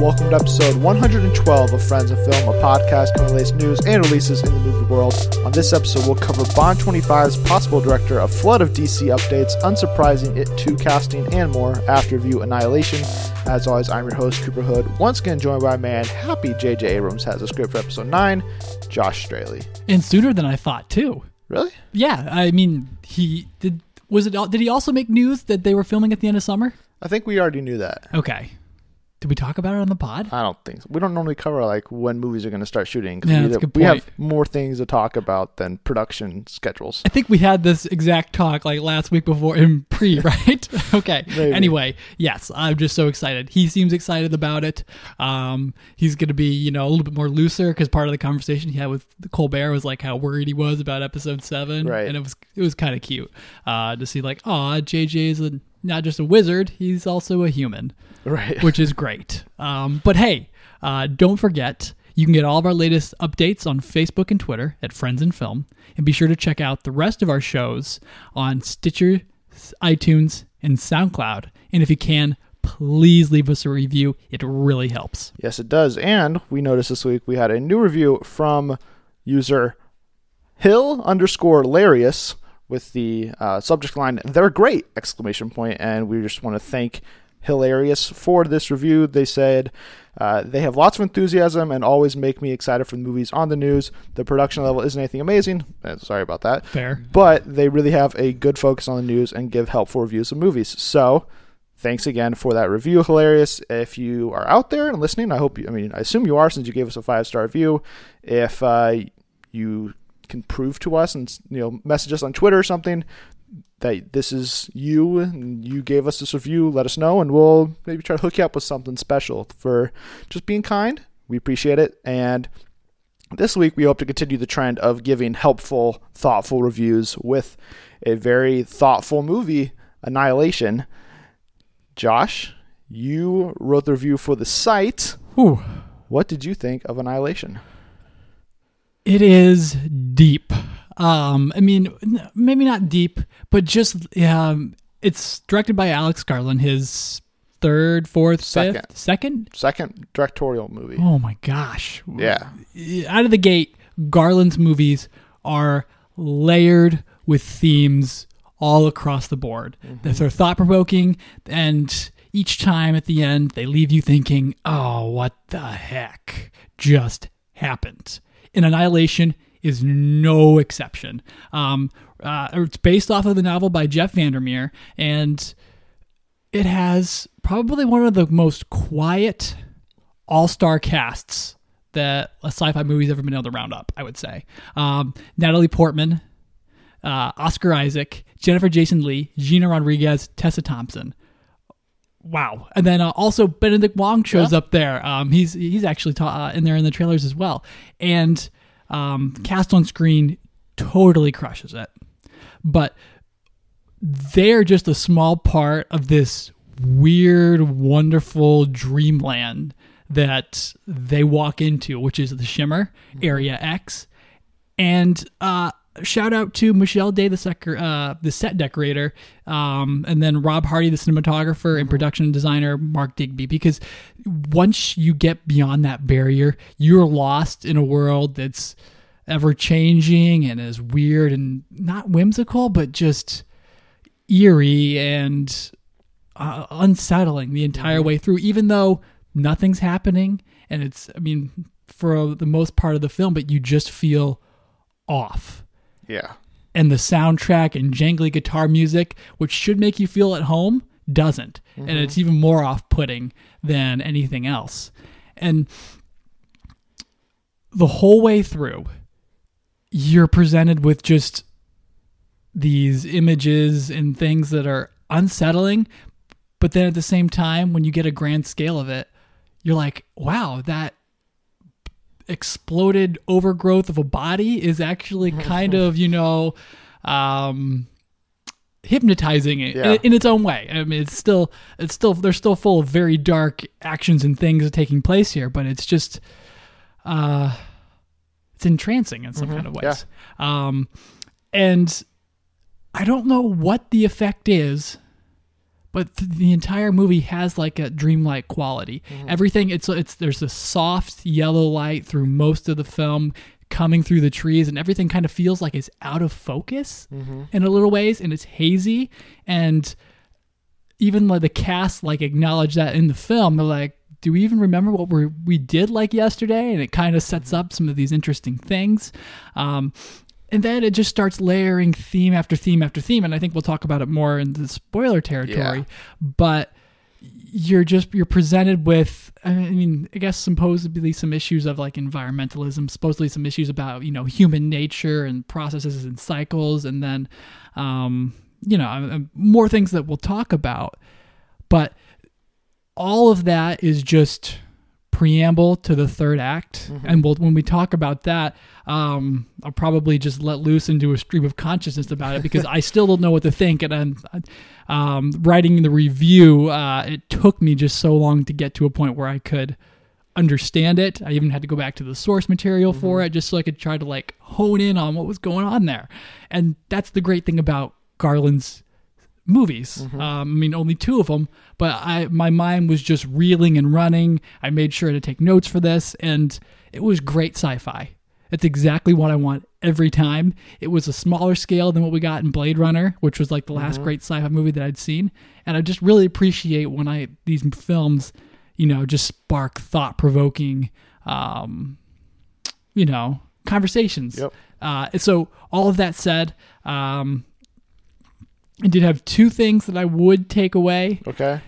welcome to episode 112 of Friends of Film, a podcast covering latest news and releases in the movie world. On this episode, we'll cover Bond 25's possible director, a flood of DC updates, unsurprising It 2 casting, and more. After review, Annihilation. As always, I'm your host, Cooper Hood, once again joined by a man happy J.J. Abrams has a script for episode 9, Josh Straley. and sooner than I thought too. Really? Yeah, I mean, he did. Was it? Did he also make news that they were filming at the end of summer? I think we already knew that. Okay. Did we talk about it on the pod? I don't think so. We don't normally cover like when movies are going to start shooting. Yeah, we, that's a good we have more things to talk about than production schedules. I think we had this exact talk like last week before in pre, right? okay. Maybe. Anyway, yes, I'm just so excited. He seems excited about it. Um, he's going to be, you know, a little bit more looser because part of the conversation he had with Colbert was like how worried he was about episode seven, Right. And it was it was kind of cute uh, to see like, oh, JJ is a, not just a wizard, he's also a human. Right. which is great. Um, but hey, uh, don't forget, you can get all of our latest updates on Facebook and Twitter at Friends and Film. And be sure to check out the rest of our shows on Stitcher, iTunes, and SoundCloud. And if you can, please leave us a review. It really helps. Yes, it does. And we noticed this week we had a new review from user Hill underscore Larius with the uh, subject line "They're great!" exclamation point, and we just want to thank Hilarious for this review. They said uh, they have lots of enthusiasm and always make me excited for the movies on the news. The production level isn't anything amazing. Uh, sorry about that. Fair. but they really have a good focus on the news and give helpful reviews of movies. So, thanks again for that review, hilarious. If you are out there and listening, I hope you. I mean, I assume you are since you gave us a five star review. If uh, you can prove to us and you know message us on Twitter or something that this is you and you gave us this review, let us know and we'll maybe try to hook you up with something special for just being kind. We appreciate it and. This week, we hope to continue the trend of giving helpful, thoughtful reviews with a very thoughtful movie, Annihilation. Josh, you wrote the review for the site. Whew. What did you think of Annihilation? It is deep. Um, I mean, maybe not deep, but just um, it's directed by Alex Garland, his third, fourth, Second. fifth, second. Second directorial movie. Oh my gosh! Yeah. out of the gate, Garland's movies are layered with themes all across the board. Mm-hmm. They're thought provoking, and each time at the end, they leave you thinking, "Oh, what the heck just happened?" In Annihilation is no exception. Um, uh, it's based off of the novel by Jeff Vandermeer, and it has probably one of the most quiet all-star casts that a sci-fi movie's ever been able to round up. I would say um, Natalie Portman, uh, Oscar Isaac, Jennifer Jason Lee, Gina Rodriguez, Tessa Thompson. Wow! And then uh, also Benedict Wong shows Yeah. up there. Um, he's he's actually ta- uh, in there in the trailers as well, and um, cast on screen totally crushes it. But they're just a small part of this weird, wonderful dreamland that they walk into, which is the Shimmer Area X. And uh, shout out to Michelle Day, the, sec- uh, the set decorator, um, and then Rob Hardy, the cinematographer and production designer, Mark Digby. Because once you get beyond that barrier, you're lost in a world that's ever changing and is weird and not whimsical, but just eerie and uh, unsettling the entire way through, even though nothing's happening. And it's, I mean, for the most part of the film, but you just feel off. Yeah. And the soundtrack and jangly guitar music, which should make you feel at home, doesn't. And mm-hmm. it's even more off putting than anything else. And the whole way through, you're presented with just these images and things that are unsettling. But then at the same time, when you get a grand scale of it, you're like, wow, that exploded overgrowth of a body is actually kind of, you know, um, hypnotizing it Yeah. in, in its own way. I mean, it's still, it's still, they're still full of very dark actions and things taking place here, but it's just, uh, it's entrancing in some kind of ways. Um, and I don't know what the effect is, but th- the entire movie has like a dreamlike quality. Mm-hmm. Everything it's it's there's a soft yellow light through most of the film coming through the trees and everything kind of feels like it's out of focus mm-hmm. in a little ways and it's hazy and even like the cast like acknowledge that in the film. They're like do we even remember what we we did like yesterday? And it kind of sets mm-hmm. up some of these interesting things. Um, and then it just starts layering theme after theme after theme and i think we'll talk about it more in the spoiler territory Yeah. but you're just you're presented with i mean i guess supposedly some issues of like environmentalism supposedly some issues about you know human nature and processes and cycles and then um you know uh, more things that we'll talk about but all of that is just preamble to the third act. And we'll, when we talk about that um, i'll probably just let loose into a stream of consciousness about it because i still don't know what to think. And I'm, um, writing the review uh, it took me just so long to get to a point where i could understand it. I even had to go back to the source material for it just so i could try to like hone in on what was going on there. And that's the great thing about garland's movies. Um, I mean, only two of them, but I my mind was just reeling and running. I made sure to take notes for this, and it was great sci-fi. It's exactly what I want every time. It was a smaller scale than what we got in Blade Runner, which was like the last great sci-fi movie that I'd seen, and I just really appreciate when I these films, you know, just spark thought-provoking, um, you know, conversations. Yep. Uh, so all of that said, um, I did have two things that I would take away. Okay.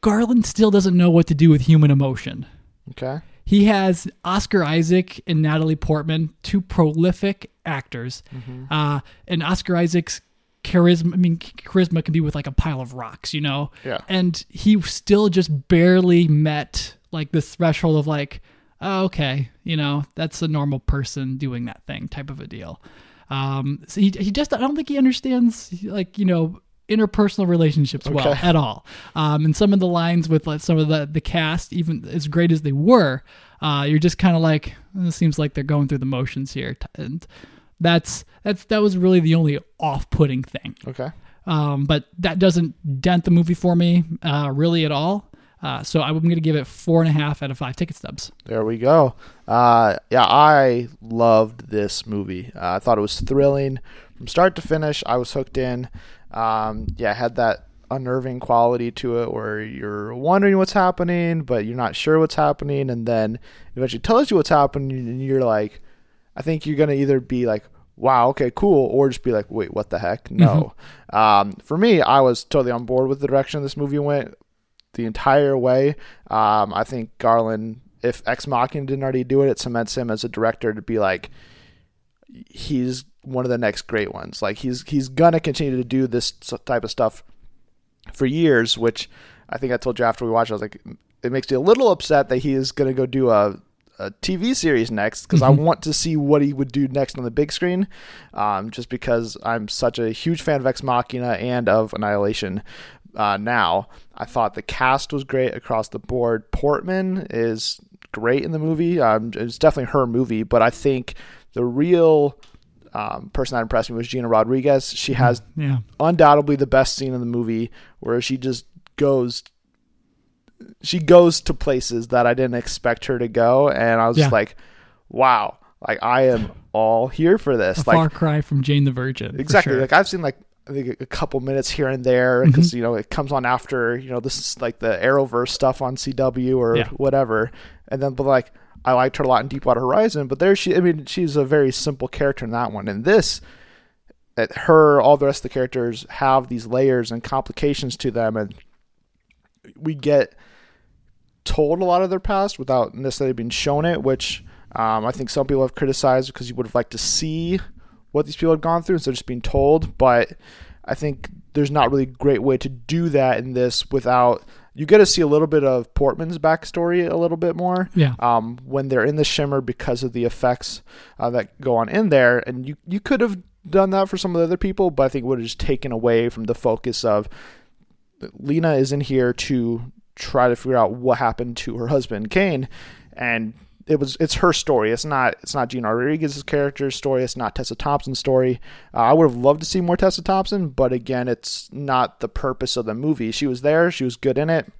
Garland still doesn't know what to do with human emotion. Okay. He has Oscar Isaac and Natalie Portman, two prolific actors, uh, and Oscar Isaac's charisma. I mean, charisma can be with like a pile of rocks, you know. Yeah. And he still just barely met like this threshold of like, oh, okay, you know, that's a normal person doing that thing type of a deal. Um, so he he just I don't think he understands like you know interpersonal relationships well Okay. at all. Um, and some of the lines with like some of the the cast, even as great as they were, uh, you're just kind of like it seems like they're going through the motions here, and that's that's that was really the only off-putting thing. Okay. Um, but that doesn't dent the movie for me uh, really at all. Uh, so I'm going to give it four and a half out of five ticket stubs. There we go. Uh, yeah, I loved this movie. Uh, I thought it was thrilling from start to finish. I was hooked in. Um, yeah, had that unnerving quality to it where you're wondering what's happening, but you're not sure what's happening, and then it eventually tells you what's happening, and you're like, I think you're gonna either be like, "Wow, okay, cool," or just be like, "Wait, what the heck?" No. Um, for me, I was totally on board with the direction this movie went the entire way. Um, I think Garland, if Ex Machina didn't already do it, it cements him as a director to be like, he's one of the next great ones. Like he's he's gonna continue to do this type of stuff for years. Which I think I told you after we watched. I was like, it makes me a little upset that he is gonna go do a a TV series next because I want to see what he would do next on the big screen. Um, just because I'm such a huge fan of Ex Machina and of Annihilation. Uh, now I thought the cast was great across the board. Portman is great in the movie. Um, it's definitely her movie, but I think the real um, person that impressed me was Gina Rodriguez. She has Yeah. undoubtedly the best scene in the movie where she just goes she goes to places that I didn't expect her to go and I was Yeah. just like wow like I am all here for this A like far cry from Jane the Virgin. exactly sure. like I've seen like I think a couple minutes here and there Mm-hmm. because you know it comes on after you know this is like the Arrowverse stuff on CW or Yeah. whatever and then but like I liked her a lot in Deepwater Horizon but there she I mean she's a very simple character in that one and this that her all the rest of the characters have these layers and complications to them and we get told a lot of their past without necessarily being shown it which um, I think some people have criticized because you would have liked to see what these people had gone through instead of just being told but I think there's not really a great way to do that in this without you get to see a little bit of Portman's backstory a little bit more Yeah. um, when they're in the shimmer because of the effects uh, that go on in there. And you, you could have done that for some of the other people, but I think it would have just taken away from the focus of Lena is in here to try to figure out what happened to her husband, Kane. And it was it's her story. It's not it's not Gina Rodriguez's character's story. It's not Tessa Thompson's story. Uh, I would have loved to see more Tessa Thompson, but again, it's not the purpose of the movie. She was there. She was good in it.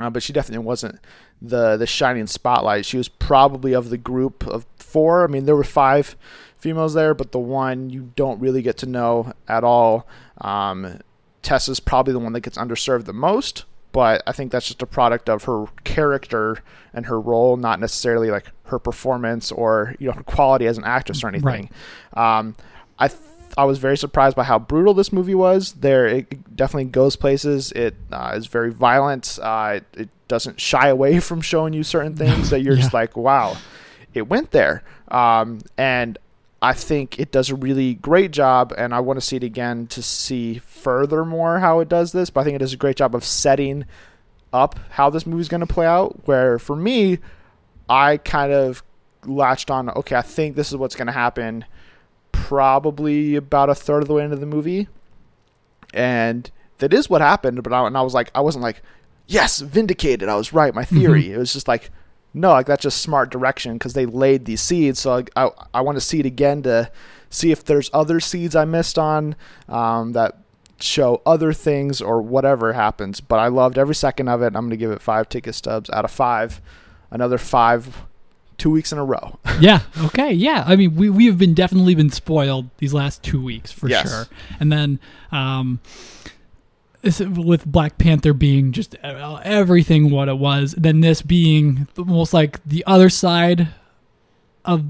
Uh, but she definitely wasn't the the shining spotlight. She was probably of the group of four. I mean, there were five females there, but the one you don't really get to know at all. Um, Tessa's probably the one that gets underserved the most, but I think that's just a product of her character and her role, not necessarily like her performance or you know her quality as an actress or anything. Um, I. Th- I was very surprised by how brutal this movie was. There, it definitely goes places. It uh, is very violent. Uh, it, it, doesn't shy away from showing you certain things that you're Yeah. just like, wow, it went there. Um, and I think it does a really great job, and I want to see it again to see furthermore how it does this. But I think it does a great job of setting up how this movie's going to play out. Where for me, I kind of latched on, okay, I think this is what's going to happen probably about a third of the way into the movie. And that is what happened, but I, and I was like, I wasn't like, yes, vindicated. I was right. My mm-hmm. theory. It was just like, no, like that's just smart direction because they laid these seeds. So like, I, I want to see it again to see if there's other seeds I missed on um, that show other things or whatever happens. But I loved every second of it. I'm going to give it five ticket stubs out of five. Another five, two weeks in a row. yeah. Okay. Yeah. I mean, we we have been definitely been spoiled these last two weeks for Yes. sure. And then, um, with Black Panther being just uh, everything what it was, then this being almost like the other side of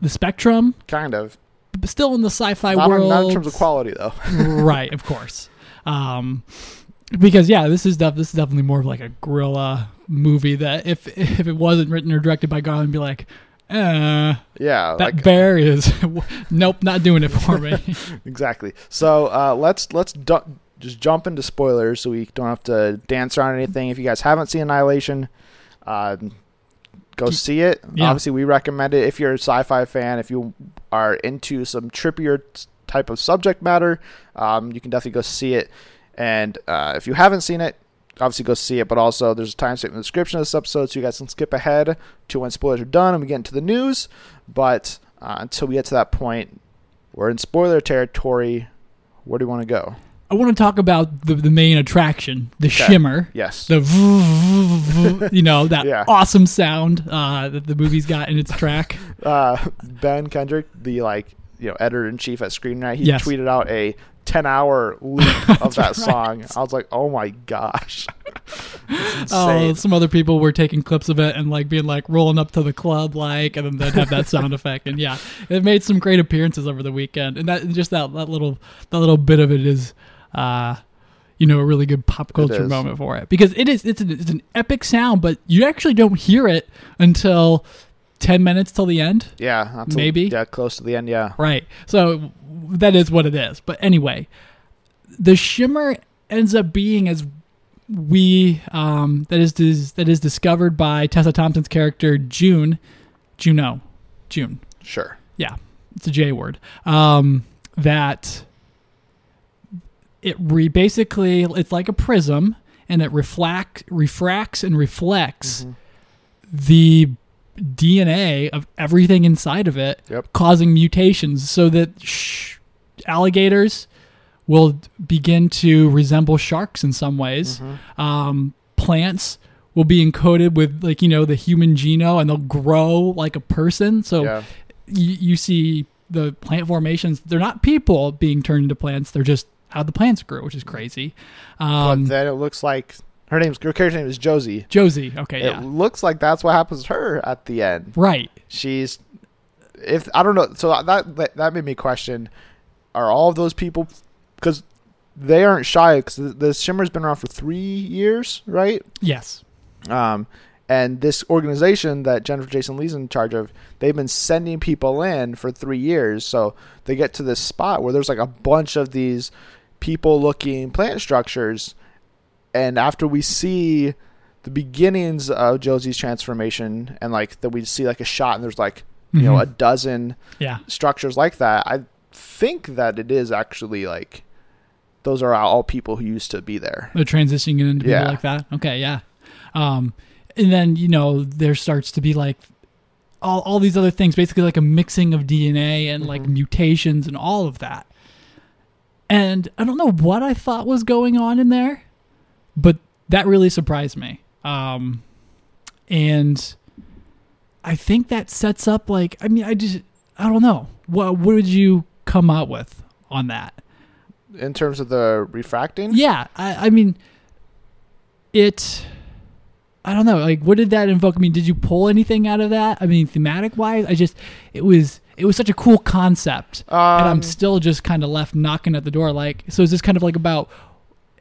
the spectrum, kind of. but still in the sci-fi Not, in- world. not in terms of quality though. right, of course. Um, because yeah, this is def- this is definitely more of like a guerrilla movie that if if it wasn't written or directed by Garland, be like, uh, yeah, that like bear is nope, not doing it for me. exactly. So uh, let's let's du- just jump into spoilers so we don't have to dance around anything. If you guys haven't seen Annihilation, uh, go see it. Yeah. Obviously, we recommend it if you're a sci-fi fan. If you are into some trippier t- type of subject matter, um, you can definitely go see it. And uh, if you haven't seen it, obviously go see it. But also, there's a timestamp in the description of this episode, so you guys can skip ahead to when spoilers are done and we get into the news. But uh, until we get to that point, we're in spoiler territory. Where do you want to go? I want to talk about the the main attraction, the shimmer. Yes. The you know that Yeah. awesome sound uh, that the movie's got in its track. Uh, ben Kendrick, the like you know editor in chief at Screen Rant, he Yes. tweeted out a ten hour loop of that song. I was like, oh my gosh, Oh, some other people were taking clips of it and like being like rolling up to the club, like, and then they'd have that sound effect. And yeah, it made some great appearances over the weekend. And that just that that little that little bit of it is, uh, you know, a really good pop culture moment for it because it is it's an, it's an epic sound, but you actually don't hear it until ten minutes till the end. yeah, maybe. yeah, close to the end. Yeah, Right. So that is what it is. But anyway, the shimmer ends up being as we um, that is dis- that is discovered by Tessa Thompson's character June, Juno, June. sure. Yeah, it's a J word. Um, that it re- basically it's like a prism and it reflect refracts and reflects the DNA of everything inside of it, Yep. causing mutations so that sh- alligators will begin to resemble sharks in some ways. Mm-hmm. Um, plants will be encoded with like you know the human genome and they'll grow like a person. So Yeah. you, you see the plant formations. They're not people being turned into plants. They're just how the plants grew, which is crazy. Um, but then it looks like her name's her character name is Josie. Josie. Okay, It yeah, looks like that's what happens to her at the end. right. she's if I don't know. So that that, made me question: Are all of those people because they aren't shy? Because the, the Shimmer's been around for three years, right? Yes. Um, and this organization that Jennifer Jason Lee's in charge of, they've been sending people in for three years. So they get to this spot where there's like a bunch of these people-looking plant structures, and after we see the beginnings of Josie's transformation, and like that we see like a shot, and there's like you know Mhm. a dozen Yeah. structures like that. I think that it is actually like those are all people who used to be there. They're transitioning into people Yeah. like that. Okay, yeah. Um, and then you know there starts to be like all, all these other things, basically like a mixing of DNA and like mutations and all of that. And I don't know what I thought was going on in there, but that really surprised me. Um, and I think that sets up like I mean I just I don't know what what would you come out with on that? In terms of the refracting, Yeah, I, I mean, it. I don't know. Like, what did that invoke? I mean, did you pull anything out of that? I mean, thematic wise, I just it was it was such a cool concept, and I'm Um, still just kind of left knocking at the door. Like, so is this kind of like about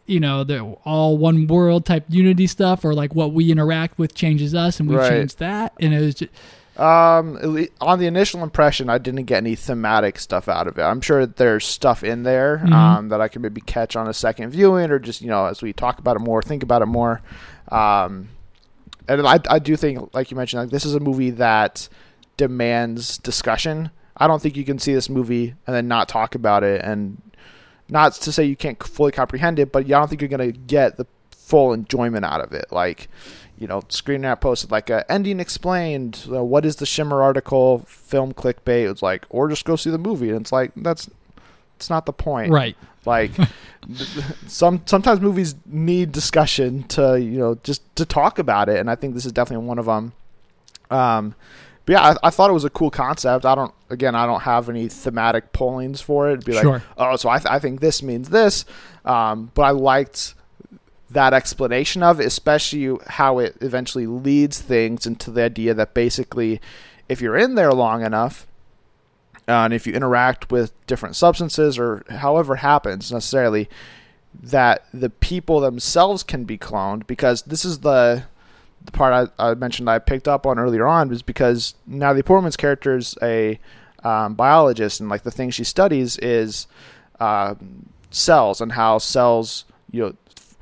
you know the all one world type unity stuff, or like what we interact with changes us, and we Right. change that, and it was just Um, on the initial impression, I didn't get any thematic stuff out of it. I'm sure there's stuff in there Mhm. um, that I can maybe catch on a second viewing, or just you know as we talk about it more, think about it more. Um, and I, I do think, like you mentioned, like this is a movie that demands discussion. I don't think you can see this movie and then not talk about it, and not to say you can't fully comprehend it, but I don't think you're gonna get the full enjoyment out of it. Like, you know, Screen Rant posted like a ending explained. Uh, what is the Shimmer article? Film clickbait. It's like, or just go see the movie. And it's like that's it's not the point. right. Like some sometimes movies need discussion to you know just to talk about it, and I think this is definitely one of them. Um, but yeah, I, I thought it was a cool concept. I don't again, I don't have any thematic pullings for it. It'd be like, Sure. oh, so I, th- I think this means this. Um, but I liked that explanation of it, especially how it eventually leads things into the idea that basically, if you're in there long enough, uh, and if you interact with different substances or however it happens necessarily, that the people themselves can be cloned because this is the the part I, I mentioned I picked up on earlier on was because Natalie Portman's character is a um, biologist and like the thing she studies is uh, cells and how cells you know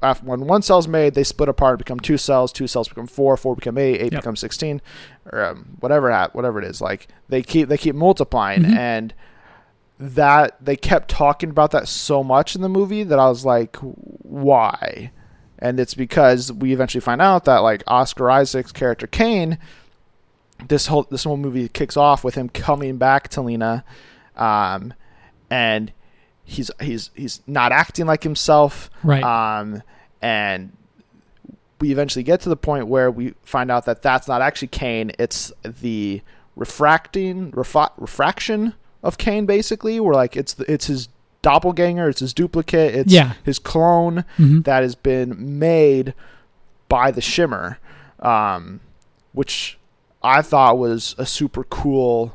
after when one cell's made they split apart become two cells two cells become four four become eight eight Yep. becomes 16 or um, whatever whatever it is like they keep they keep multiplying Mhm. and that they kept talking about that so much in the movie that I was like why and it's because we eventually find out that like Oscar Isaac's character Kane this whole this whole movie kicks off with him coming back to Lena um and he's he's he's not acting like himself Right. um, and we eventually get to the point where we find out that that's not actually Kane. It's the refracting refra- refraction of Kane, basically. Where like it's the, it's his doppelganger, it's his duplicate, it's Yeah. his clone Mhm. that has been made by the Shimmer, um, which I thought was a super cool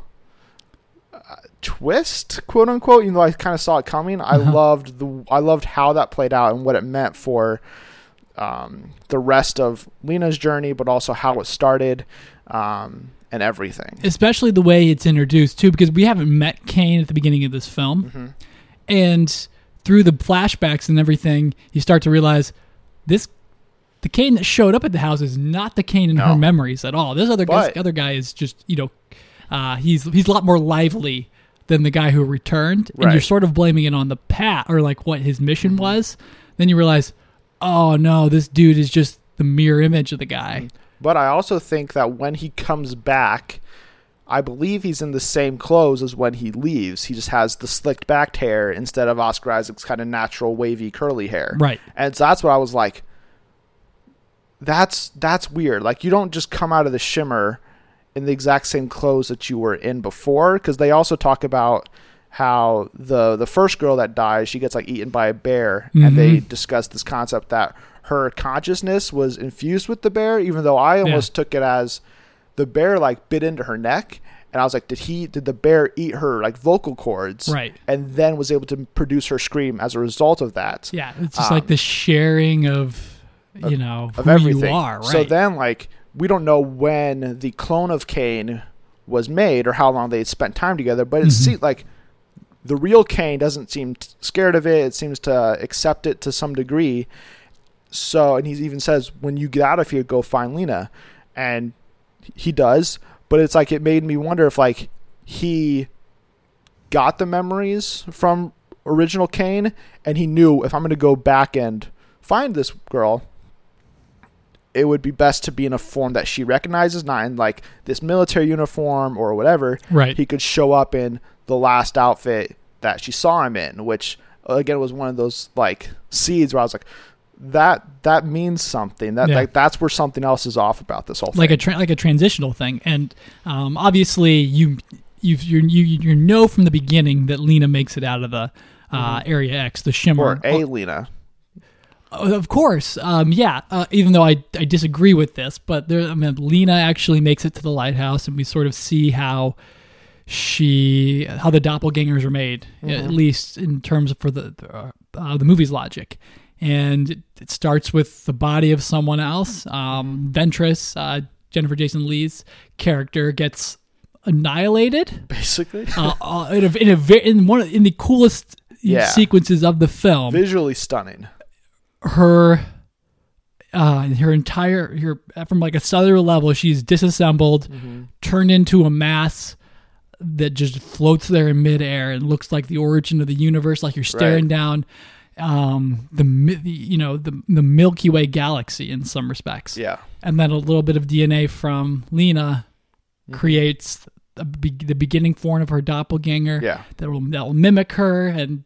uh, twist, quote unquote. Even though I kind of saw it coming, I Uh-huh. loved the I loved how that played out and what it meant for um, the rest of Lena's journey, but also how it started um, and everything. especially the way it's introduced too, because we haven't met Kane at the beginning of this film, Mm-hmm. And through the flashbacks and everything, you start to realize this. The Kane that showed up at the house is not the Kane in her memories at all. This other guy, But- other guy is just you know, uh, he's he's a lot more lively than the guy who returned, and you're Mm-hmm. sort of blaming it on the pat or like what his mission was. Then you realize, oh no, this dude is just the mirror image of the guy. But I also think that when he comes back, I believe he's in the same clothes as when he leaves. He just has the slicked back hair instead of Oscar Isaac's kind of natural wavy curly hair. Right. And so that's what I was like. That's that's weird. Like you don't just come out of the shimmer in the exact same clothes that you were in before because they also talk about how the the first girl that dies she gets like eaten by a bear and they Mhm. discuss this concept that her consciousness was infused with the bear even though I almost took it as the bear like bit into her neck and I was like did he did the bear eat her like vocal cords Right. and then was able to produce her scream as a result of that Yeah, it's just Um, like the sharing of you know of who everything. you are, right? So then, like, we don't know when the clone of Kane was made or how long they had spent time together, but it Mhm. seems like the real Kane doesn't seem scared of it. It seems to accept it to some degree. So, and he even says, "When you get out of here, go find Lena," and he does. But it's like it made me wonder if like he got the memories from original Kane, and he knew if I'm going to go back and find this girl, it would be best to be in a form that she recognizes, not in like this military uniform or whatever. Right. He could show up in the last outfit that she saw him in, which again was one of those like seeds where I was like, that that means something. That Yeah. that's where something else is off about this whole thing. like a tra- like a transitional thing, and um, obviously you you you you know from the beginning that Lena makes it out of the uh, Area X, the Shimmer. Mm-hmm. or a Lena. Oh, Of course, um, yeah. Uh, even though I, I disagree with this, but there, I mean, Lena actually makes it to the lighthouse, and we sort of see how she how the doppelgangers are made, at least in terms of for the uh, uh, the movie's logic. And it, starts with the body of someone else. Um, Ventress, uh, Jennifer Jason Lee's character, gets annihilated Basically, uh, uh, in a, in a in one of- in the coolest Yeah. sequences of the film visually stunning. her uh her entire her from like a cellular level she's disassembled turned into a mass that just floats there in midair and looks like the origin of the universe like you're staring Right. down um the you know the the milky way galaxy in some respects Yeah, and then a little bit of dna from lena creates the, be- the beginning form of her doppelganger yeah, that will that will mimic her and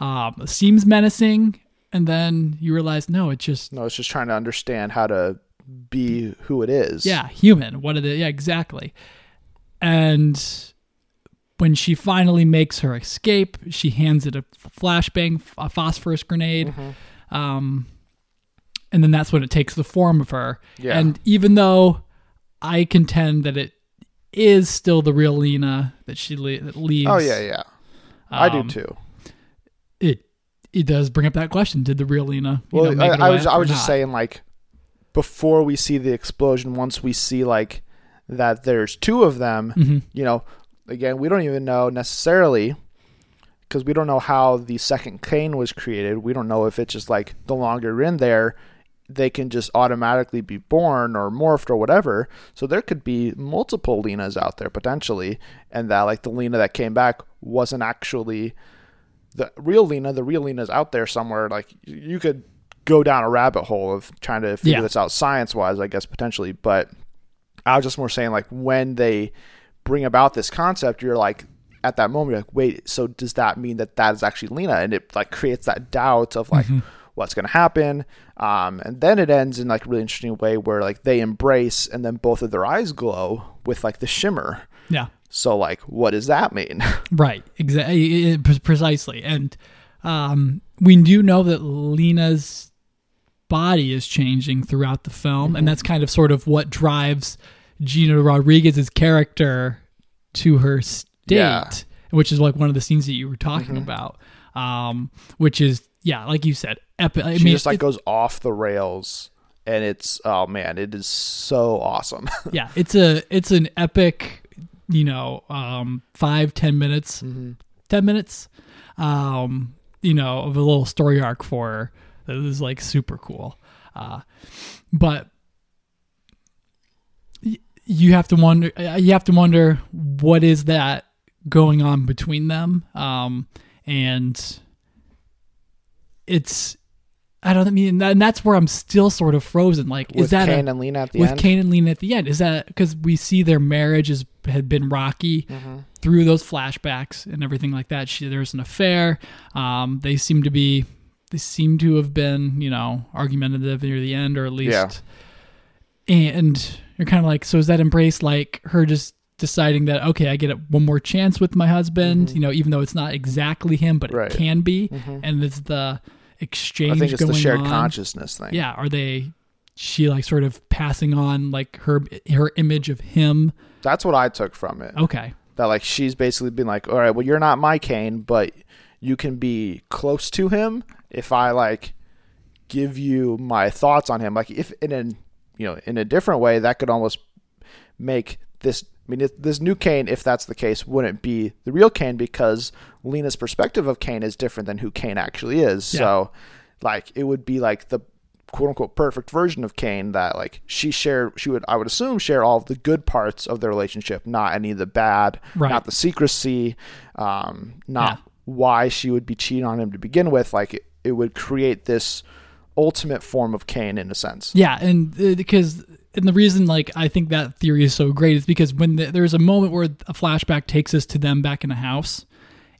um, seems menacing, and then you realize no, it's just no, it's just trying to understand how to be who it is. yeah, human. What it is? Yeah, exactly. And when she finally makes her escape, she hands it a flashbang, a phosphorus grenade. Mm-hmm. Um, and then that's when it takes the form of her. Yeah. And even though I contend that it is still the real Lena that she le- that leaves. Oh yeah, yeah. I do um, too. It it does bring up that question: Did the real Lena? You Well, know, I, I was I was just not? saying like before we see the explosion, once we see like that there's two of them, Mhm. you know, again we don't even know necessarily because we don't know how the second Kane was created. We don't know if it's just like the longer you're in there, they can just automatically be born or morphed or whatever. So there could be multiple Lenas out there potentially, and that like the Lena that came back wasn't actually the real Lena. The real Lena's out there somewhere. Like you could go down a rabbit hole of trying to figure Yeah. this out science wise, I guess potentially. But I was just more saying like when they bring about this concept, you're like at that moment, you're like, wait, so does that mean that that is actually Lena? And it like creates that doubt of like what's going to happen. Um, and then it ends in like a really interesting way where like they embrace and then both of their eyes glow with like the shimmer. yeah, So like, what does that mean? right, exactly, precisely. And um, we do know that Lena's body is changing throughout the film, Mm-hmm. and that's kind of sort of what drives Gina Rodriguez's character to her state, Yeah. which is like one of the scenes that you were talking Mm-hmm. about. Um, which is yeah, like you said, epic. I she mean, just like it- goes off the rails, and it's oh man, it is so awesome. yeah it's a it's an epic you know um five ten minutes Mm-hmm. ten minutes um you know of a little story arc for her that is like super cool uh but you have to wonder uh, you have to wonder what is that going on between them um and it's I don't mean, and that's where I'm still sort of frozen. Like, is with that a- and Lena at the with end. Kane and Lena at the end. Is that because we see their marriage has had been rocky Mm-hmm. through those flashbacks and everything like that? She, there's an affair. Um, they seem to be, they seem to have been, you know, argumentative near the end, or at least. Yeah. And you're kind of like, so is that embrace like her just deciding that okay, I get it one more chance with my husband, you know, even though it's not exactly him, but Mm-hmm. Right. it can be, and it's the exchange. I think it's the shared on consciousness thing. yeah are they she like sort of passing on like her her image of him That's what I took from it. okay That like she's basically been like, all right, well, you're not my Kane, but you can be close to him if I like give you my thoughts on him. Like if in a you know in a different way, that could almost make this. I mean, this new Kane, if that's the case, wouldn't be the real Kane because Lena's perspective of Kane is different than who Kane actually is. Yeah. So, like, it would be like the quote unquote perfect version of Kane that like she shared she would I would assume share all the good parts of their relationship, not any of the bad, Right. not the secrecy, um, not Yeah. why she would be cheating on him to begin with. Like it, it would create this ultimate form of Kane in a sense. Yeah, and uh, because and the reason like I think that theory is so great is because when the, there's a moment where a flashback takes us to them back in the house,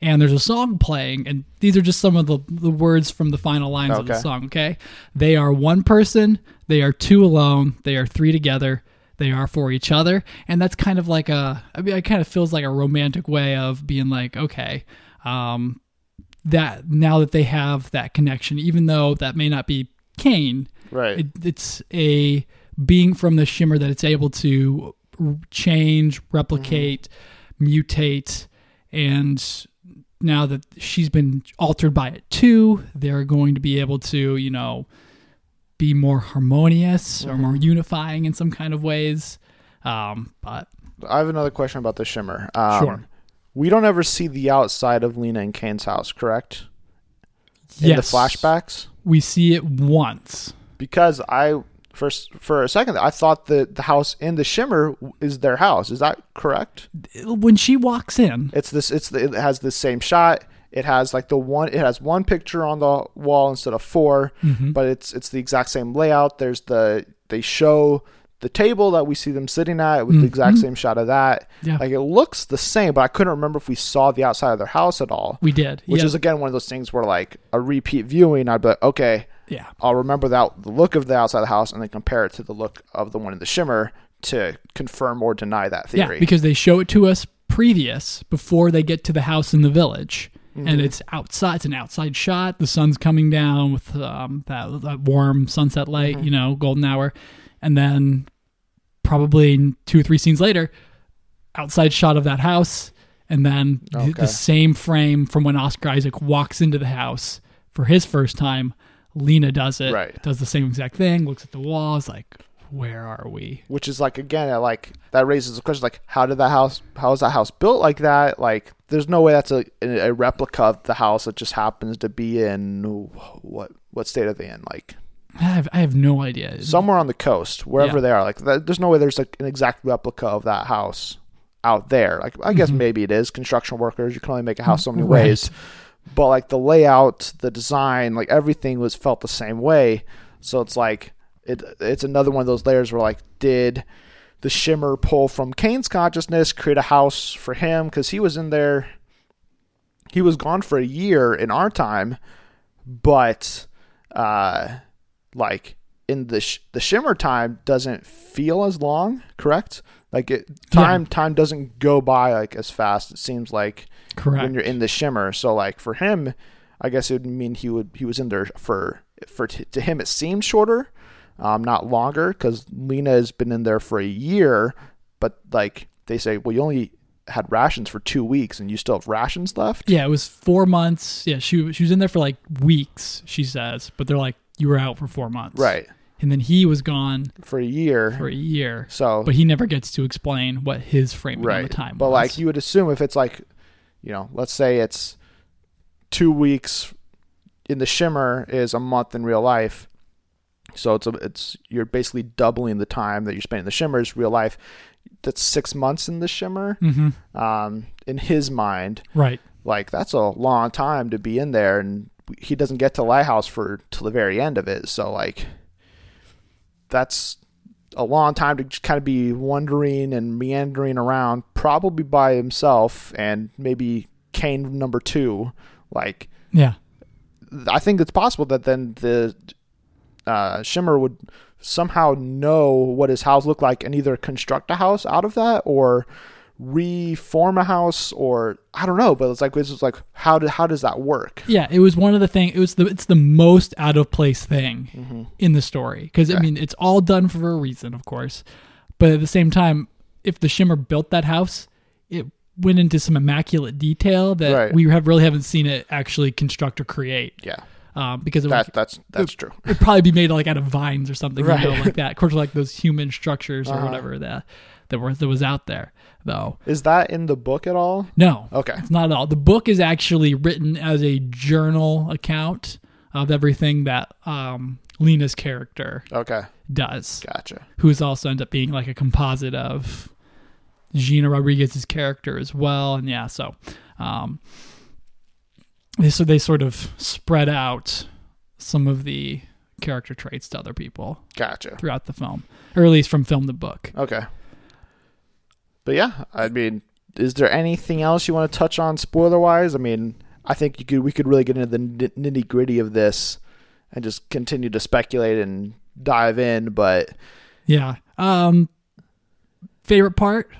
and there's a song playing, and these are just some of the the words from the final lines of the song. Okay, they are one person, they are two alone, they are three together. They are for each other, and that's kind of like a. I mean, it kind of feels like a romantic way of being like, okay, um, that now that they have that connection, even though that may not be Kane, Right. it, it's a being from the shimmer that it's able to r- change, replicate, mutate, and now that she's been altered by it too, they're going to be able to, you know, be more harmonious or more unifying in some kind of ways. Um, but I have another question about the shimmer. Um, Sure. We don't ever see the outside of Lena and Kane's house, correct? In yes, the flashbacks? we see it once. Because I first for a second I thought the the house in the shimmer is their house. Is that correct? When she walks in, It's this. It's the, it has the same shot. It has like the one. It has one picture on the wall instead of 4 Mm-hmm. but it's it's the exact same layout. There's the they show the table that we see them sitting at with the exact same shot of that. Mm-hmm. Yeah. Like it looks the same, but I couldn't remember if we saw the outside of their house at all. we did. Which yeah. is again one of those things where like a repeat viewing, I'd be like, okay, yeah. I'll remember that the look of the outside of the house and then compare it to the look of the one in the shimmer to confirm or deny that theory. Yeah, because they show it to us previous before they get to the house in the village. Mm-hmm. And it's outside. It's an outside shot. The sun's coming down with um, that, that warm sunset light, Mm-hmm. you know, golden hour. And then probably two or three scenes later, outside shot of that house. And then the, Okay. the same frame from when Oscar Isaac walks into the house for his first time. Lena does it. Right. Does the same exact thing. Looks at the walls like, where are we? which is like again like that raises the question like how did that house how is that house built like that like there's no way that's a, a replica of the house that just happens to be in what what state are they in like I have, I have no idea. somewhere on the coast wherever Yeah. they are like there's no way there's like an exact replica of that house out there like i guess maybe it is construction workers you can only make a house so many Mm-hmm. Right. ways but like the layout the design like everything was felt the same way so it's like it it's another one of those layers where like did the shimmer pull from Kane's consciousness create a house for him because he was in there he was gone for a year in our time but uh like in the sh- the shimmer time doesn't feel as long correct like it time time doesn't go by like as fast it seems like Correct. when you're in the shimmer so like for him i guess it would mean he would he was in there for for t- to him it seemed shorter um not longer because lena has been in there for a year but like they say well you only had rations for two weeks and you still have rations left Yeah, it was four months. Yeah, she she was in there for like weeks. She says, but they're like, you were out for four months, right. And then he was gone for a year. for a year, so but he never gets to explain what his framing right of the time was. but was. like you would assume if it's like you know let's say it's two weeks in the shimmer is a month in real life. So it's a, it's you're basically doubling the time that you're spending in the shimmers real life. That's six months in the shimmer hmm um, in his mind. Right, like that's a long time to be in there and he doesn't get to lighthouse for till the very end of it. So like that's a long time to just kind of be wandering and meandering around probably by himself and maybe kane number two. Like yeah, i think it's possible that then the uh, shimmer would somehow know what his house looked like and either construct a house out of that or reform a house or I don't know, but it's like it's just like how do how does that work? yeah. It was one of the thing. It was the it's the most out of place thing in the story because I Mm-hmm. Mean it's all done for a reason, of course, but at the same time, if the Shimmer built that house, it went into some immaculate detail that Right. we have really haven't seen it actually construct or create. Yeah, Um, because it that would, that's that's true. it'd probably be made like out of vines or something, you know, like that. Of course, like those human structures or Uh-huh. whatever that that were that was out there, though. Is that in the book at all? No, Okay, it's not at all. The book is actually written as a journal account of everything that um, Lena's character okay, does, gotcha. who's also ends up being like a composite of Gina Rodriguez's character as well. And yeah, so um, they, so they sort of spread out some of the character traits to other people Gotcha. throughout the film, or at least from film to book. Okay. But yeah, I mean, is there anything else you want to touch on spoiler wise? I mean, I think you could we could really get into the nitty gritty of this and just continue to speculate and dive in. But Yeah. Um, favorite part?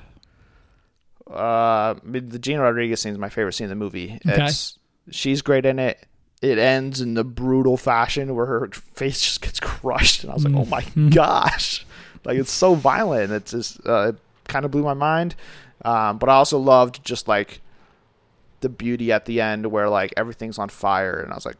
uh, I mean, the Gina Rodriguez scene is my favorite scene in the movie. Okay. It's she's great in it. It ends in the brutal fashion where her face just gets crushed, and I was like, "Oh my Mhm. gosh!" Like it's so violent. It's just uh, kind of blew my mind. Um, but I also loved just like the beauty at the end where like everything's on fire, and I was like,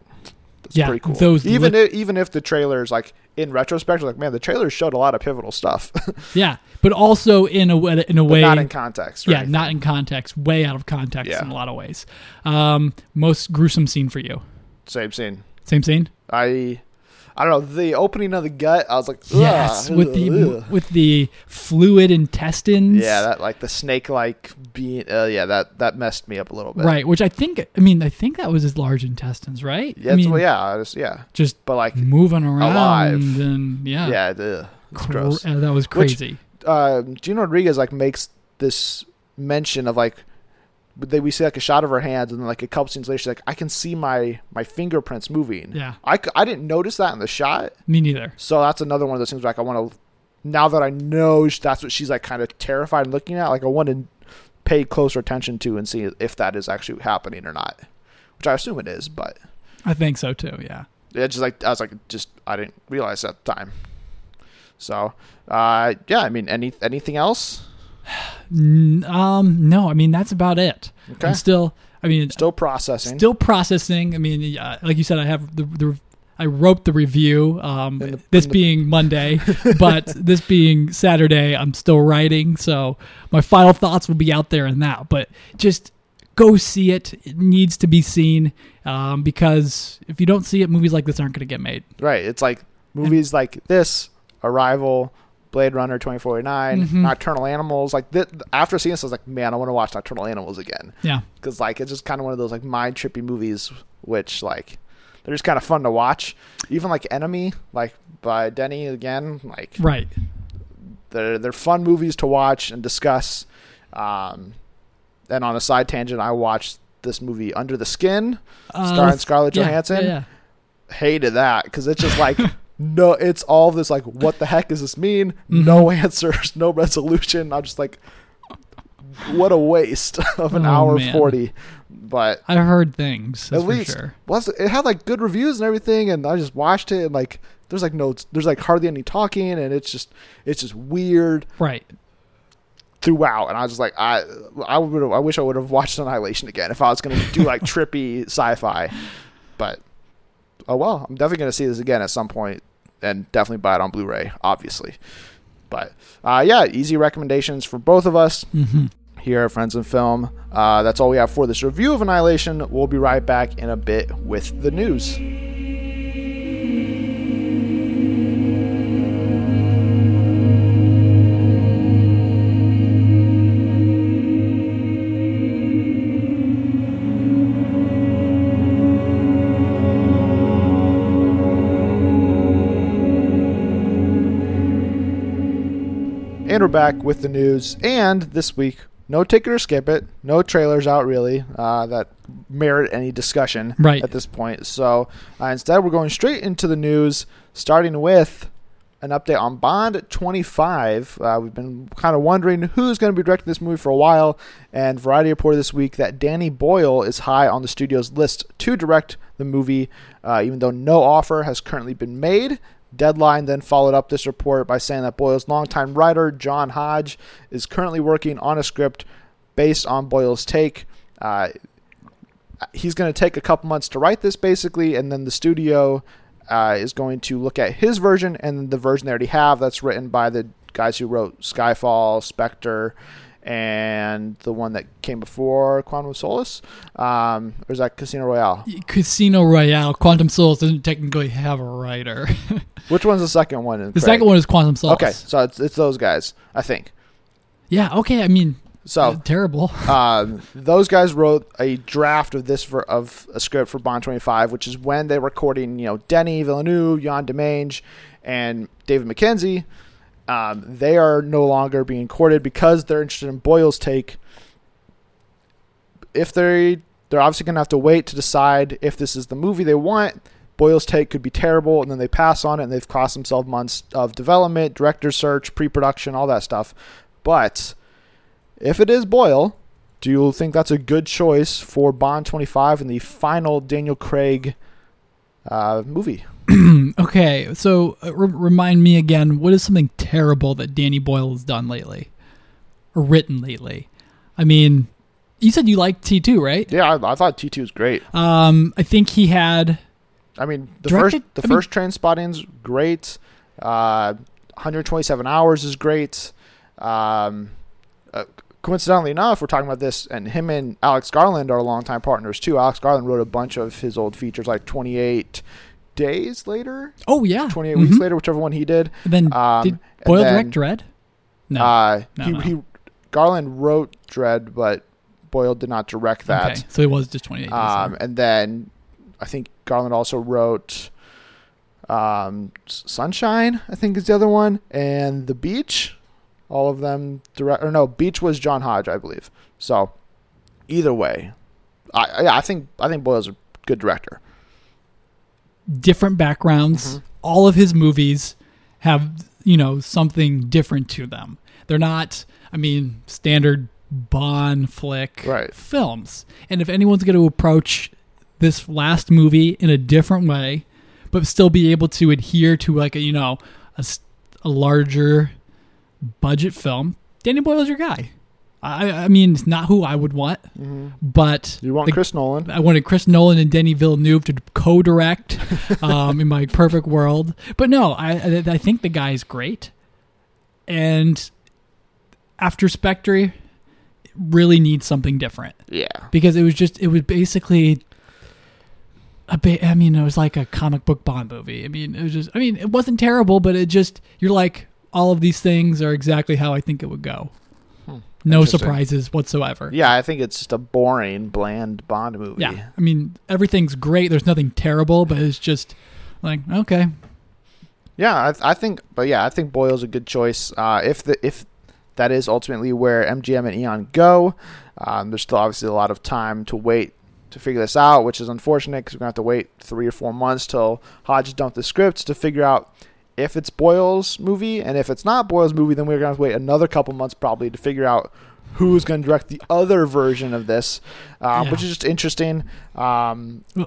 "That's Yeah, pretty cool." those even lit- if, even if the trailers like in retrospect, like man, the trailers showed a lot of pivotal stuff, Yeah, but also in a way, in a but way, not in context. yeah, anything. not in context, way out of context Yeah. in a lot of ways. Um, most gruesome scene for you? same scene. Same scene? I I don't know the opening of the gut. I was like, "Ugh, Yes, with the ugh." with the fluid intestines. yeah, that like the snake like being. Uh, yeah, that that messed me up a little bit. right. Which I think, I mean, I think that was his large intestines, right? Yeah, I mean, well, yeah, I just yeah, just but like moving around alive. and yeah, yeah, ugh, Cr- gross. uh, that was Which- crazy. Uh, Gina Rodriguez like makes this mention of like. They, we see like a shot of her hands, and then like a couple scenes later, she's like, "I can see my my fingerprints moving." yeah, i, I didn't notice that in the shot, me neither. so that's another one of those things. Where, like I want to, now that I know that's what she's like, kind of terrified and looking at. Like I want to pay closer attention to and see if that is actually happening or not, which I assume it is. But I think so too. Yeah. yeah just like I was like, just I didn't realize at the time. So uh, yeah, I mean, any anything else? Um, no, I mean that's about it. Okay, I'm still, I mean, still processing. still processing. I mean, uh, like you said, I have the, the I wrote the review. Um, the- this the- being Monday, but this being Saturday, I'm still writing. So my final thoughts will be out there in that. But just go see it. It needs to be seen um, because if you don't see it, movies like this aren't going to get made. right. It's like movies like this, Arrival. Blade Runner 2049, Mhm. Nocturnal Animals. Like th- after seeing this, I was like, man, I want to watch Nocturnal Animals again. Yeah, because like it's just kind of one of those like mind trippy movies which like they're just kind of fun to watch even like enemy like by denny again like right. they're they're fun movies to watch and discuss um and on a side tangent i watched this movie under the skin Uh, starring scarlett yeah, johansson Yeah, yeah. hated that because it's just like no it's all this like what the heck does this mean no Mm-hmm. answers no resolution i'm just like what a waste of an Oh, hour man. 40 but I heard things. At least sure. was it had like good reviews and everything and i just watched it and like there's like no there's like hardly any talking and it's just it's just weird Right. throughout and i was just like i i would i wish i would have watched annihilation again if i was going to do like trippy sci-fi but oh well i'm definitely going to see this again at some point and definitely buy it on blu-ray obviously but uh, yeah easy recommendations for both of us hmm here at Friends and Film. Uh, that's all we have for this review of Annihilation. We'll be right back in a bit with the news. We're back with the news. And this week, no take it or skip it. No trailers out really uh, that merit any discussion Right. at this point. So uh, instead, we're going straight into the news, starting with an update on Bond 25. Uh, we've been kind of wondering who's going to be directing this movie for a while, and Variety reported this week that Danny Boyle is high on the studio's list to direct the movie, uh, even though no offer has currently been made. Deadline then followed up this report by saying that Boyle's longtime writer, John Hodge, is currently working on a script based on Boyle's take. Uh, he's going to take a couple months to write this, basically, and then the studio uh, is going to look at his version and the version they already have that's written by the guys who wrote Skyfall, Spectre, and the one that came before Quantum of Solace. Um, or is that Casino Royale? Casino Royale, Quantum Souls doesn't technically have a writer. Which one's the second one? the second one is Quantum Souls. Okay, so it's, it's those guys, I think. Yeah. Okay. I mean, So terrible. um, those guys wrote a draft of this for, of a script for Bond 25, which is when they're recording, you know, Denis Villeneuve, Yann Demange, and David Mackenzie. Um, they are no longer being courted because they're interested in Boyle's take. If they they're obviously going to have to wait to decide if this is the movie they want. Boyle's take could be terrible, and then they pass on it, and they've cost themselves months of development, director search, pre-production, all that stuff. But if it is Boyle, do you think that's a good choice for Bond 25 and the final Daniel Craig uh, movie? Okay, so uh, re- remind me again. What is something terrible that Danny Boyle has done lately, or written lately? I mean, you said you liked T two, right? Yeah, I, I thought T2 was great. Um, I think he had. I mean, the Directed- first the I first Trainspotting's great. Uh, 127 hours is great. Um, uh, coincidentally enough, we're talking about this, and him and Alex Garland are longtime partners too. Alex Garland wrote a bunch of his old features, like 28 days later, Oh yeah, 28 Mhm. weeks later, whichever one he did. And then Um, did Boyle direct Dredd? No. Uh, No, he, no. he Garland wrote Dredd, but Boyle did not direct that. okay, so it was just twenty eight. Um, and then I think Garland also wrote um, Sunshine. I think is the other one, and The Beach. All of them direct or no, Beach was John Hodge, I believe. So either way, I yeah, I think I think Boyle's a good director. Different backgrounds. Mhm. All of his movies have, you know, something different to them. They're not, I mean, standard Bond flick Right. films. And if anyone's going to approach this last movie in a different way, but still be able to adhere to like a, you know, a larger budget film, Danny Boyle's your guy. I, I mean, it's not who I would want, but You want the- Chris Nolan? I wanted Chris Nolan and Denis Villeneuve to co-direct um, in my perfect world. But no, I I I think the guy's great, and after Spectre, really needs something different Yeah. because it was just it was basically a bit. I mean, it was like a comic book Bond movie. I mean, it was just. I mean, it wasn't terrible, but it just you're like all of these things are exactly how I think it would go. No surprises whatsoever. Yeah, I think it's just a boring, bland Bond movie. Yeah. I mean, everything's great. There's nothing terrible, but it's just like, okay. Yeah, I, I think, but yeah, I think Boyle's a good choice. Uh, if the if that is ultimately where MGM and Eon go, um, there's still obviously a lot of time to wait to figure this out, which is unfortunate because we're gonna have to wait three or four months till Hodge dumped the scripts to figure out if it's Boyle's movie, and if it's not Boyle's movie, then we're gonna have to wait another couple months probably to figure out who's going to direct the other version of this, um, Yeah. which is just interesting. Um, uh,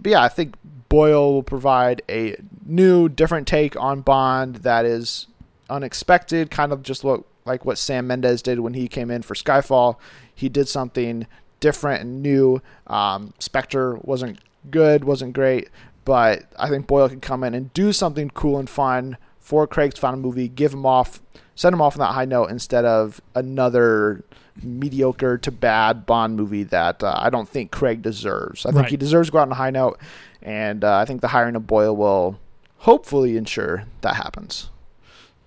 but yeah, I think Boyle will provide a new, different take on Bond that is unexpected, kind of just look like what Sam Mendes did when he came in for Skyfall. He did something different and new. Um, Spectre wasn't good, wasn't great, but I think Boyle can come in and do something cool and fun for Craig's final movie, give him off, send him off on that high note instead of another mediocre to bad Bond movie that uh, I don't think Craig deserves. I think Right. he deserves to go out on a high note, and uh, I think the hiring of Boyle will hopefully ensure that happens.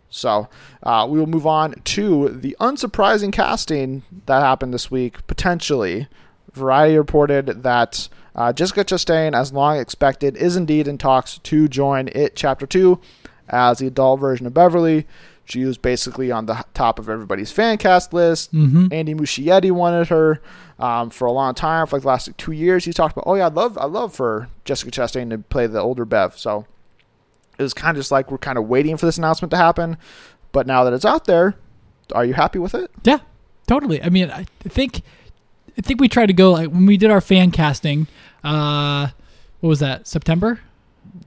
So uh, we will move on to the unsurprising casting that happened this week. Potentially, Variety reported that uh, Jessica Chastain, as long expected, is indeed in talks to join It Chapter Two as the adult version of Beverly. She was basically on the top of everybody's fan cast list. Mm-hmm. Andy Muschietti wanted her um, for a long time, for like the last like, two years. He's talked about, oh yeah, I'd love, I'd love for Jessica Chastain to play the older Bev. So it was kind of just like we're kind of waiting for this announcement to happen. But now that it's out there, are you happy with it? Yeah, totally. I mean, I think, I think we tried to go like when we did our fan casting. Uh, what was that? September,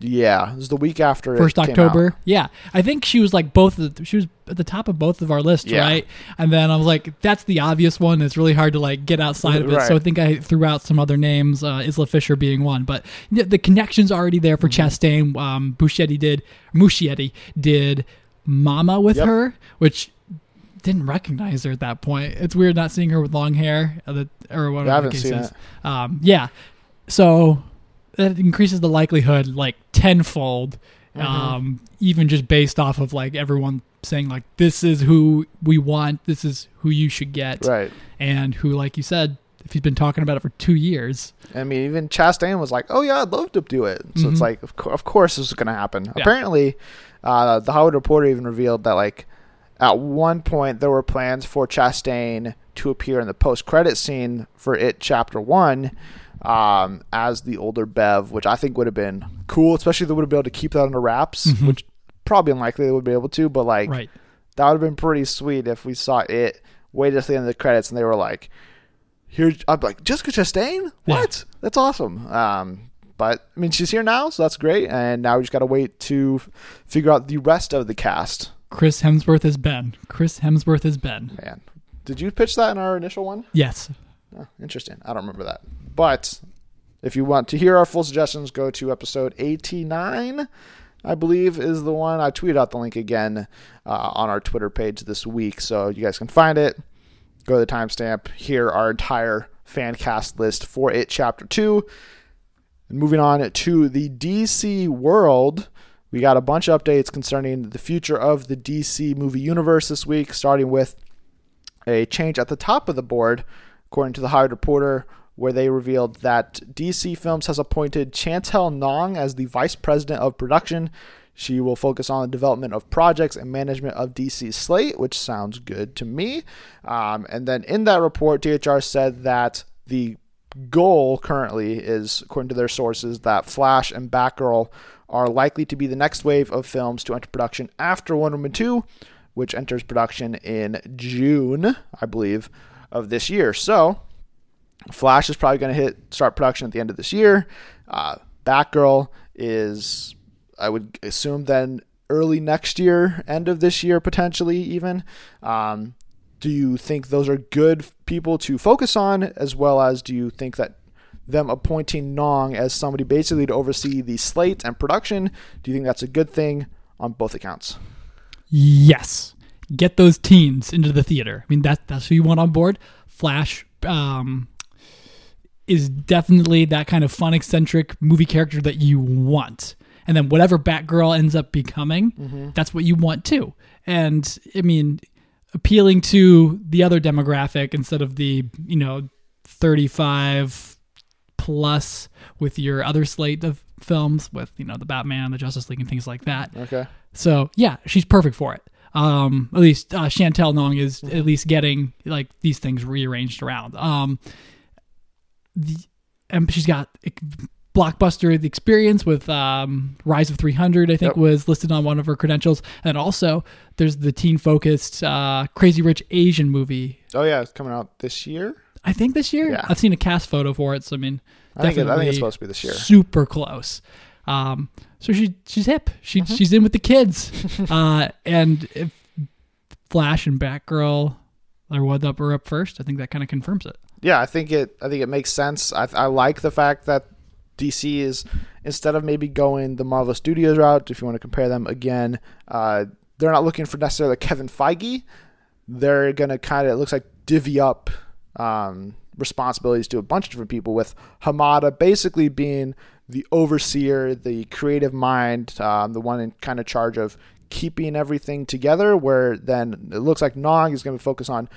Yeah, it was the week after it first October. Yeah, I think she was like both. The, she was at the top of both of our lists, Yeah. right? And then I was like, that's the obvious one. It's really hard to like get outside of it. Right. So I think I threw out some other names, uh, Isla Fisher being one. But the, connection's already there for Mm-hmm. Chastain. Um, Buschetti did, Muschietti did Mama with Yep. her, which didn't recognize her at that point. It's weird not seeing her with long hair, uh, the- or whatever Yeah, the case is. Um, yeah, so that increases the likelihood like tenfold Um, even just based off of like everyone saying like this is who we want, this is who you should get, Right. and who, like you said, if he's been talking about it for two years, I mean, even Chastain was like, "Oh yeah, I'd love to do it." So it's Mhm. like, of, co- of course, this is going to happen. Yeah. Apparently, uh, the Hollywood Reporter even revealed that like at one point there were plans for Chastain to appear in the post-credit scene for It Chapter One um, as the older Bev, which I think would have been cool, especially they would have been able to keep that under wraps, Mhm. which probably unlikely they would be able to. But like, right? that would have been pretty sweet if we saw it waited at the end of the credits and they were like, "Here," I'm like, "Jessica Chastain? Yeah. What? That's awesome." Um, but I mean, she's here now, so that's great. And now we just got to wait to f- figure out the rest of the cast. Chris Hemsworth is Ben. Chris Hemsworth is Ben. Man, did you pitch that in our initial one? Yes. Oh, interesting. I don't remember that. But if you want to hear our full suggestions, go to episode 89, I believe is the one. I tweeted out the link again uh, on our Twitter page this week, so you guys can find it. Go to the timestamp, hear our entire fan cast list for it, chapter 2. And moving on to the DC world, we got a bunch of updates concerning the future of the DC movie universe this week, starting with a change at the top of the board, according to the Hollywood Reporter, where they revealed that DC Films has appointed Chantal Nong as the vice president of production. She will focus on the development of projects and management of DC's slate, which sounds good to me. Um, and then in that report, THR said that the goal currently is, according to their sources, that Flash and Batgirl are likely to be the next wave of films to enter production after Wonder Woman 2, which enters production in June, I believe, of this year. So, Flash is probably going to hit start production at the end of this year. Uh, Batgirl is, I would assume, then early next year, end of this year, potentially even. Um, do you think those are good people to focus on, as well as do you think that them appointing Nong as somebody basically to oversee the slate and production, do you think that's a good thing on both accounts? Yes. Get those teens into the theater. I mean, that, that's who you want on board. Flash um, is definitely that kind of fun, eccentric movie character that you want. And then whatever Batgirl ends up becoming, that's what you want too. And I mean, appealing to the other demographic instead of the, you know, 35 plus with your other slate of films with, you know, the Batman, the Justice League, and things like that. Okay. So yeah, she's perfect for it. Um, at least uh, Chantal Nong is at least getting like these things rearranged around. Um, the, and she's got blockbuster experience with um, Rise of 300. I think Yep. was listed on one of her credentials, and also there's the teen focused uh, Crazy Rich Asian movie. Oh yeah, it's coming out this year. I think this year. Yeah. I've seen a cast photo for it, so I mean, I think, it, I think it's supposed to be this year. super close. Um, so she she's hip. She Mm-hmm. she's in with the kids. uh, and if Flash and Batgirl are what up or up first, I think that kind of confirms it. yeah, I think it. I think it makes sense. I, I like the fact that DC is instead of maybe going the Marvel Studios route, if you want to compare them again, uh, they're not looking for necessarily Kevin Feige. They're gonna kind of it looks like divvy up um, responsibilities to a bunch of different people, with Hamada basically being the overseer, the creative mind, um, the one in kind of charge of keeping everything together. Where then it looks like Nong is going to focus on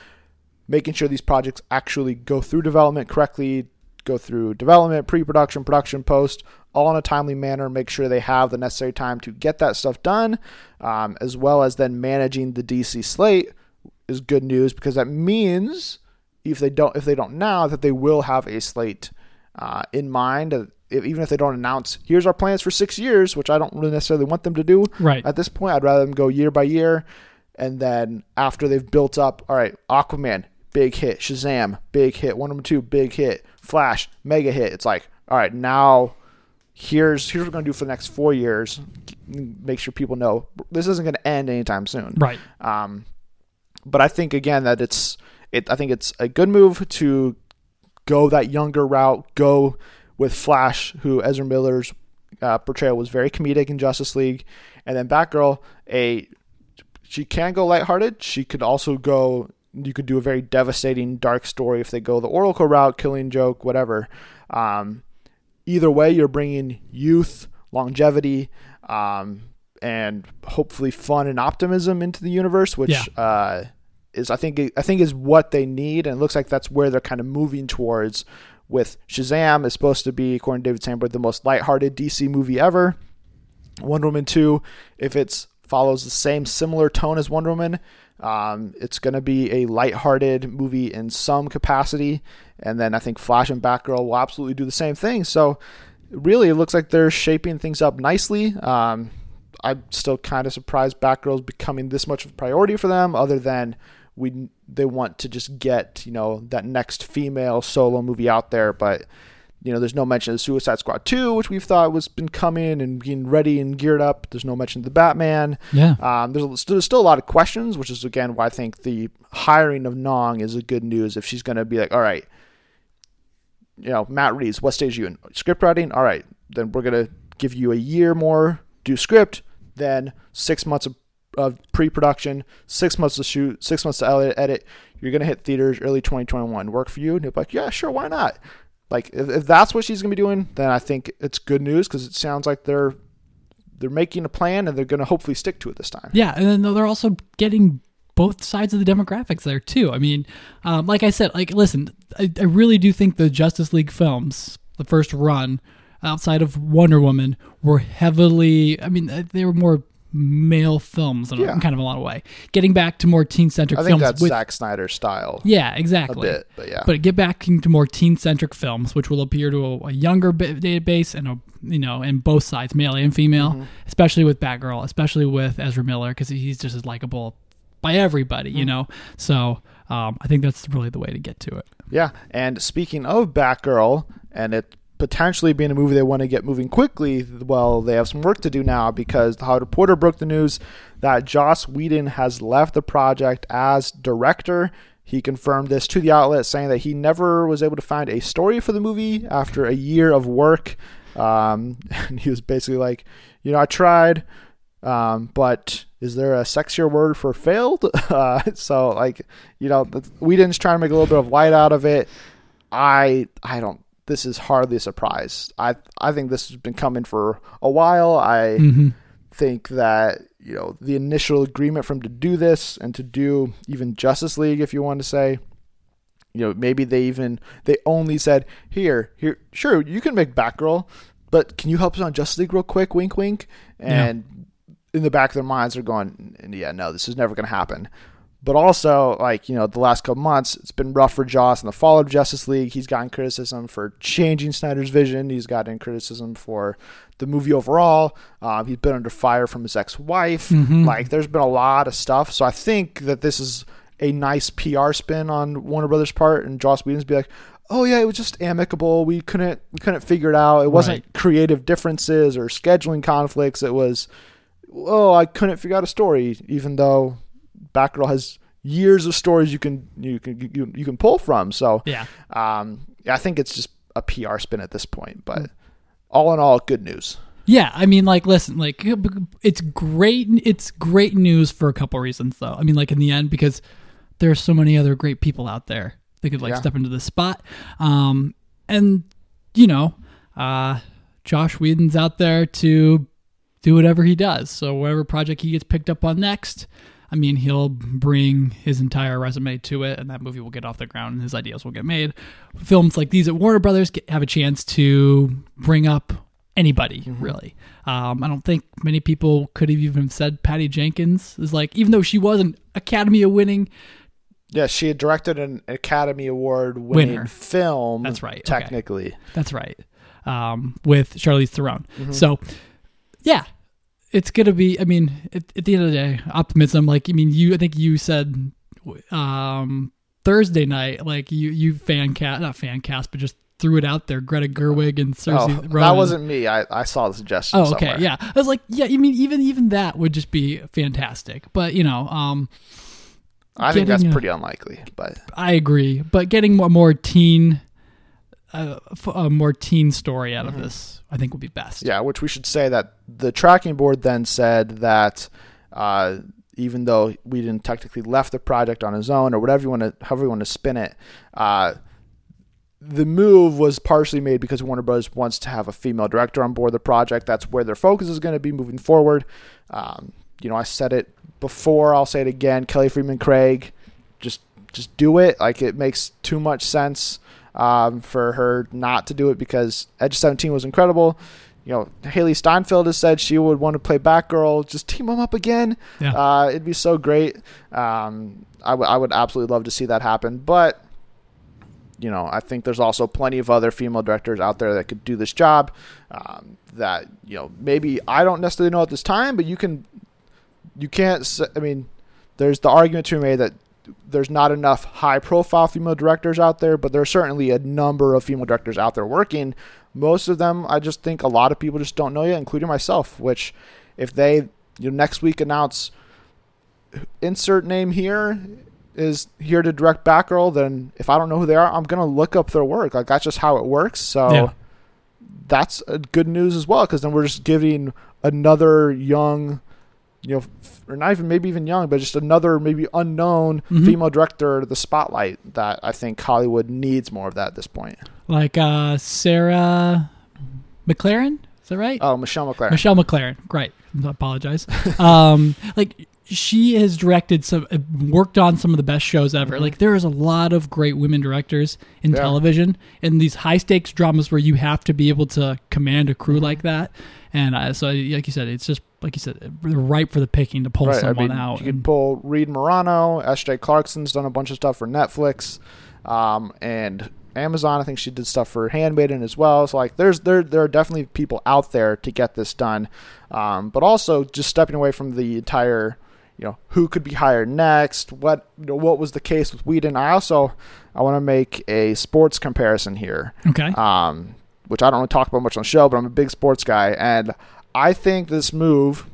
making sure these projects actually go through development correctly, go through development, pre-production, production, post, all in a timely manner. Make sure they have the necessary time to get that stuff done, um, as well as then managing the DC slate is good news because that means if they don't if they don't now that they will have a slate uh, in mind. If, even if they don't announce, here's our plans for six years, which I don't really necessarily want them to do Right. at this point. I'd rather them go year by year, and then after they've built up, all right, Aquaman, big hit, Shazam, big hit, Wonder Woman two, big hit, Flash, mega hit. It's like, all right, now here's here's what we're gonna do for the next four years. Make sure people know this isn't gonna end anytime soon. Right. Um, but I think again that it's it. I think it's a good move to go that younger route. Go with Flash, who Ezra Miller's uh, portrayal was very comedic in Justice League, and then Batgirl. A she can go lighthearted. She could also go. You could do a very devastating dark story if they go the Oracle route, Killing Joke, whatever. Um, either way, you're bringing youth, longevity um, and hopefully fun and optimism into the universe, which Yeah. uh, is I think I think is what they need, and it looks like that's where they're kind of moving towards. With Shazam is supposed to be, according to David Sandberg, the most lighthearted DC movie ever. Wonder Woman 2, if it follows the same similar tone as Wonder Woman, um, it's going to be a lighthearted movie in some capacity. And then I think Flash and Batgirl will absolutely do the same thing. So really, it looks like they're shaping things up nicely. Um, I'm still kind of surprised Batgirl's becoming this much of a priority for them, other than we they want to just get you know that next female solo movie out there, but you know, there's no mention of Suicide Squad 2, which we've thought was been coming and being ready and geared up. There's no mention of the Batman. Yeah. Um, there's, there's still a lot of questions, which is again why I think the hiring of Nong is a good news. If she's going to be like, all right, you know, Matt Reeves, what stage are you in? Script writing? All right, then we're going to give you a year more, do script, then six months of, of pre-production, six months to shoot, six months to edit. You're to hit theaters early 2021. Work for you? And you're like, yeah, sure, why not? Like if, if that's what she's to be doing, then I think it's good news because it sounds like they're they're making a plan and they're to hopefully stick to it this time. Yeah, and then they're also getting both sides of the demographics there too. I mean, um, like I said, like listen, I, I really do think the Justice League films, the first run outside of Wonder Woman, were heavily. I mean, they were more male films in a- kind of a lot of way. Getting back to more teen centric I think films that's with Zack Snyder's style yeah, a exactly. bit, but yeah. But get back into more teen-centric films, which will appeal to a, a younger ba- database and a you know, and both sides, male and female, Mm-hmm. especially with Batgirl, especially with Ezra Miller, because he's just as likable by everybody, Mm-hmm. you know. So um, I think that's really the way to get to it. Yeah, and speaking of Batgirl, and it potentially being a movie they want to get moving quickly, well, they have some work to do now because the Hollywood Reporter broke the news that Joss Whedon has left the project as director. He confirmed this to the outlet, saying that he never was able to find a story for the movie after a year of work. Um, and he was basically like, you know, I tried, um, but is there a sexier word for failed? Uh, so like, you know, Whedon's trying to make a little bit of light out of it. I I don't. This is hardly a surprise. I I think this has been coming for a while. I hmm think that you know the initial agreement from to do this and to do even Justice League, if you want to say, you know, maybe they even they only said here here sure you can make Batgirl, but can you help us on Justice League real quick? Wink, wink. And in the back of their minds, they're going, yeah, no, this is never going to happen. But also, like, you know, the last couple months, it's been rough for Joss in the fall of Justice League. He's gotten criticism for changing Snyder's vision. He's gotten criticism for the movie overall. Um, he's been under fire from his ex wife. Mhm. Like, there's been a lot of stuff. So I think that this is a nice PR spin on Warner Brothers' part, and Joss Whedon's be like, "Oh yeah, it was just amicable. We couldn't we couldn't figure it out. It wasn't Right. creative differences or scheduling conflicts. It was, oh, I couldn't figure out a story, even though Batgirl has years of stories you can you can you, you can pull from. So Yeah. um, I think it's just a PR spin at this point. But all in all, good news. Yeah, I mean, like, listen, like, it's great. It's great news for a couple reasons, though. I mean, like, in the end, because there's so many other great people out there that could like Yeah. step into this spot. Um, and you know, uh, Joss Whedon's out there to do whatever he does. So whatever project he gets picked up on next, I mean, he'll bring his entire resume to it, and that movie will get off the ground, and his ideas will get made. Films like these at Warner Brothers get, have a chance to bring up anybody, really. Um, I don't think many people could have even said Patty Jenkins is like, even though she was an Academy Award winning Yeah, she had directed an Academy Award winning film. That's right, okay. Technically, That's right. Um, with Charlize Theron. Mm-hmm. So, yeah, it's gonna be. I mean, at, at the end of the day, optimism. Like, I mean, you. I think you said um, Thursday night. Like, you you fan cast, not fan cast, but just threw it out there. Greta Gerwig and Saoirse. oh, Ronan. that wasn't me. I, I saw the suggestion. Oh, okay, somewhere. yeah. I was like, yeah. I mean, even even that would just be fantastic. But you know, um, I think that's a- pretty unlikely. But I agree. But getting more more teen, f- a more teen story out of this, I think would be best. Mm-hmm. Yeah, which we should say that the tracking board then said that uh, even though we didn't technically left the project on his own or whatever you want to, however you want to spin it, uh, the move was partially made because Warner Bros. wants to have a female director on board the project. That's where their focus is going to be moving forward. Um, you know, I said it before. I'll say it again. Kelly Fremon Craig, just just do it. Like it makes too much sense um, for her not to do it because Edge 17 was incredible. You know, Hailee Steinfeld has said she would want to play Batgirl. Just team them up again. Yeah. Uh, it'd be so great. Um, I, w- I would absolutely love to see that happen. But you know, I think there's also plenty of other female directors out there that could do this job. Um, that you know, maybe I don't necessarily know at this time, but you can, you can't. I mean, there's the argument to be made that there's not enough high-profile female directors out there, but there's certainly a number of female directors out there working. Most of them, I just think a lot of people just don't know yet, including myself. Which, if they you know next week announce insert name here is here to direct Batgirl, then if I don't know who they are, I'm gonna look up their work. Like that's just how it works. So Yeah. that's good news as well, because then we're just giving another young, you know, or not even maybe even young, but just another maybe unknown Mhm. female director to the spotlight that I think Hollywood needs more of that at this point. Like uh, Sarah McLaren. Is that right? Oh, Michelle MacLaren. Michelle MacLaren. Great. I apologize. um, like she has directed some, uh, worked on some of the best shows ever. Like there is a lot of great women directors in Yeah. television, and these high stakes dramas where you have to be able to command a crew like that. And uh, so, like you said, it's just like you said, they're ripe for the picking to pull Right. I someone mean, out. you could and- pull Reed Morano, S.J. Clarkson's done a bunch of stuff for Netflix, um, and Amazon. I think she did stuff for Handmaiden as well. So like, there's there there are definitely people out there to get this done, um, but also just stepping away from the entire, you know, who could be hired next, what you know, what was the case with Whedon. I also I want to make a sports comparison here okay. um, which I don't really talk about much on the show, but I'm a big sports guy, and I think this move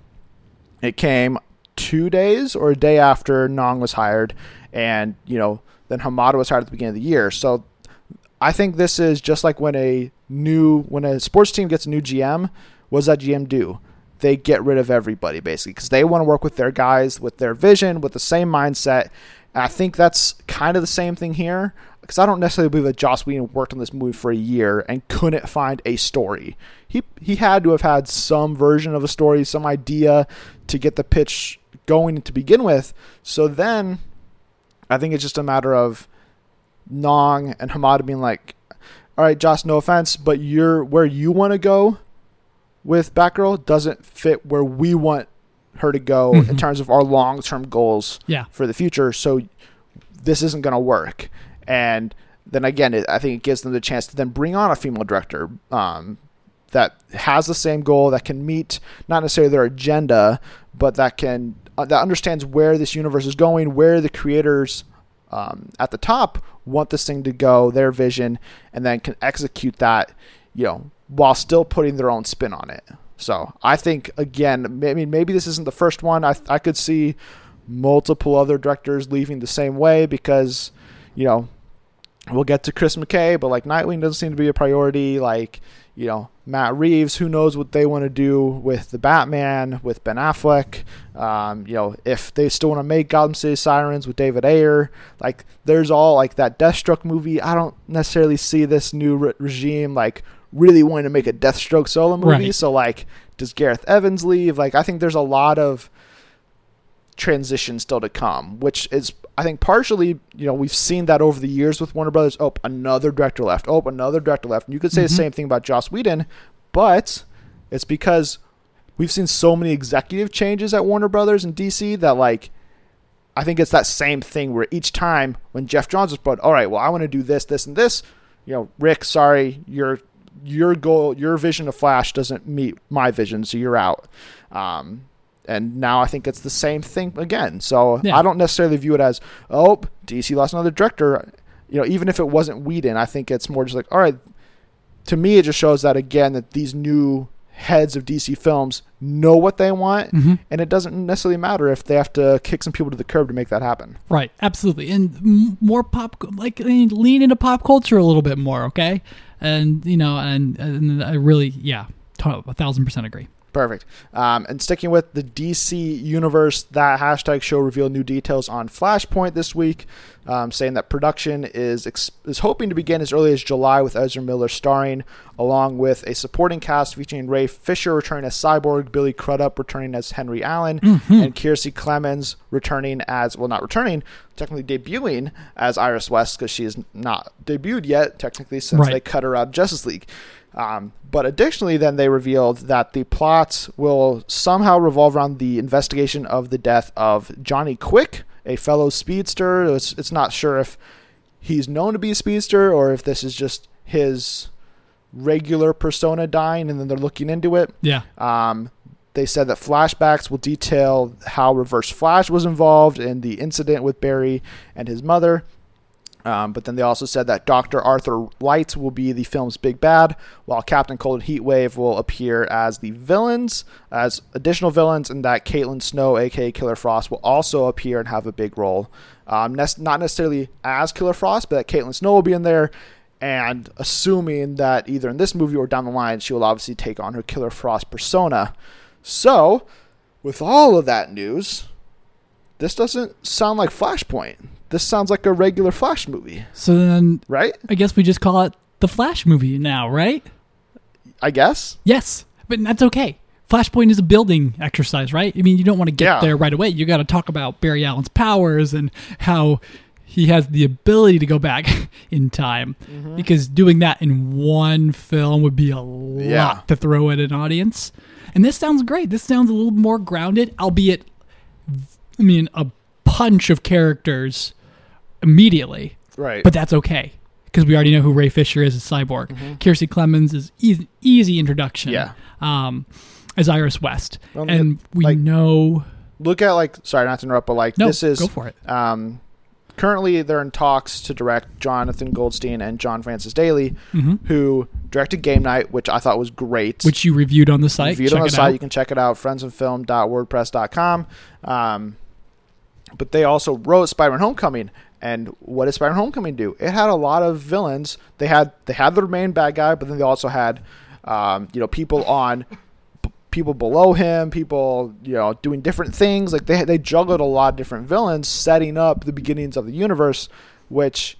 it came two days or a day after Nong was hired, and you know then Hamada was hired at the beginning of the year. So I think this is just like when a new when a sports team gets a new GM. What does that GM do? They get rid of everybody basically because they want to work with their guys with their vision, with the same mindset. And I think that's kind of the same thing here because I don't necessarily believe that Joss Whedon worked on this movie for a year and couldn't find a story. He he had to have had some version of a story, some idea to get the pitch going to begin with. So then, I think it's just a matter of Nong and Hamada being like, "All right, Joss, no offense, but you're where you want to go with Batgirl doesn't fit where we want her to go in Mhm. terms of our long-term goals yeah. for the future. So this isn't going to work. And then again, it, I think it gives them the chance to then bring on a female director um, that has the same goal, that can meet not necessarily their agenda, but that can uh, that understands where this universe is going, where the creators um, at the top want this thing to go, their vision, and then can execute that, you know, while still putting their own spin on it. So I think again, I mean, maybe this isn't the first one. I I could see multiple other directors leaving the same way because, you know, we'll get to Chris McKay, but like Nightwing doesn't seem to be a priority. Like, you know, Matt Reeves, who knows what they want to do with the Batman, with Ben Affleck. Um, you know, if they still want to make Gotham City Sirens with David Ayer, like there's all like that Deathstroke movie. I don't necessarily see this new re- regime like really wanting to make a Deathstroke solo movie. Right. So like, does Gareth Evans leave? Like, I think there's a lot of transition still to come, which is I think partially, you know, we've seen that over the years with Warner Brothers. Oh, another director left. Oh, another director left. And you could say Mhm. the same thing about Joss Whedon, but it's because we've seen so many executive changes at Warner Brothers and DC that like I think it's that same thing where each time when Geoff Johns was put, all right, well, I want to do this, this, and this. You know, Rick, sorry, your your goal, your vision of Flash doesn't meet my vision, so you're out. Um, and now I think it's the same thing again. So Yeah. I don't necessarily view it as, oh, DC lost another director. You know, even if it wasn't Whedon, I think it's more just like, all right. To me, it just shows that again that these new heads of DC films know what they want, Mhm. and it doesn't necessarily matter if they have to kick some people to the curb to make that happen. Right, absolutely, and m- more pop, like lean into pop culture a little bit more, okay? And you know, and, and I really, yeah, a thousand percent agree. Perfect. Um, and sticking with the DC universe, that hashtag show revealed new details on Flashpoint this week, um, saying that production is ex- is hoping to begin as early as July with Ezra Miller starring, along with a supporting cast featuring Ray Fisher returning as Cyborg, Billy Crudup returning as Henry Allen, and Kiersey Clemons returning as well, not returning, technically debuting as Iris West because she is not debuted yet, technically since Right. they cut her out of Justice League. Um, but additionally, then they revealed that the plots will somehow revolve around the investigation of the death of Johnny Quick, a fellow speedster. It's, it's not sure if he's known to be a speedster or if this is just his regular persona dying and then they're looking into it. Yeah. Um, they said that flashbacks will detail how Reverse Flash was involved in the incident with Barry and his mother. Um, but then they also said that Dr. Arthur Light will be the film's big bad, while Captain Cold and Heatwave will appear as the villains, as additional villains, and that Caitlin Snow, aka Killer Frost, will also appear and have a big role. Um, nes- not necessarily as Killer Frost, but that Caitlin Snow will be in there. And assuming that either in this movie or down the line, she will obviously take on her Killer Frost persona. So, with all of that news, this doesn't sound like Flashpoint. This sounds like a regular Flash movie, So then right? I guess we just call it the Flash movie now, right? I guess. Yes, but that's okay. Flashpoint is a building exercise, right? I mean, you don't want to get Yeah. there right away. You got to talk about Barry Allen's powers and how he has the ability to go back in time. Mm-hmm. Because doing that in one film would be a lot Yeah. to throw at an audience. And this sounds great. This sounds a little more grounded, albeit, I mean, a punch of characters immediately Right. but that's okay because we already know who Ray Fisher is as Cyborg. Kiersey Clemons is easy, easy introduction. Yeah. Um, as Iris West, Well, and we like- know. Look at like sorry not to interrupt, but like No, this is go for it. um currently they're in talks to direct Jonathan Goldstein and John Francis Daly, who directed Game Night, which I thought was great. Mm-hmm. Which you reviewed on the site. Reviewed Check on the it site. out. You can check it out, friendsandfilm.wordpress.com. Um, but they also wrote Spider-Man: Homecoming, and what did Spider-Man: Homecoming do? It had a lot of villains. They had they had the main bad guy, but then they also had, um, you know, people on, people below him, people you know doing different things. Like they they juggled a lot of different villains, setting up the beginnings of the universe, which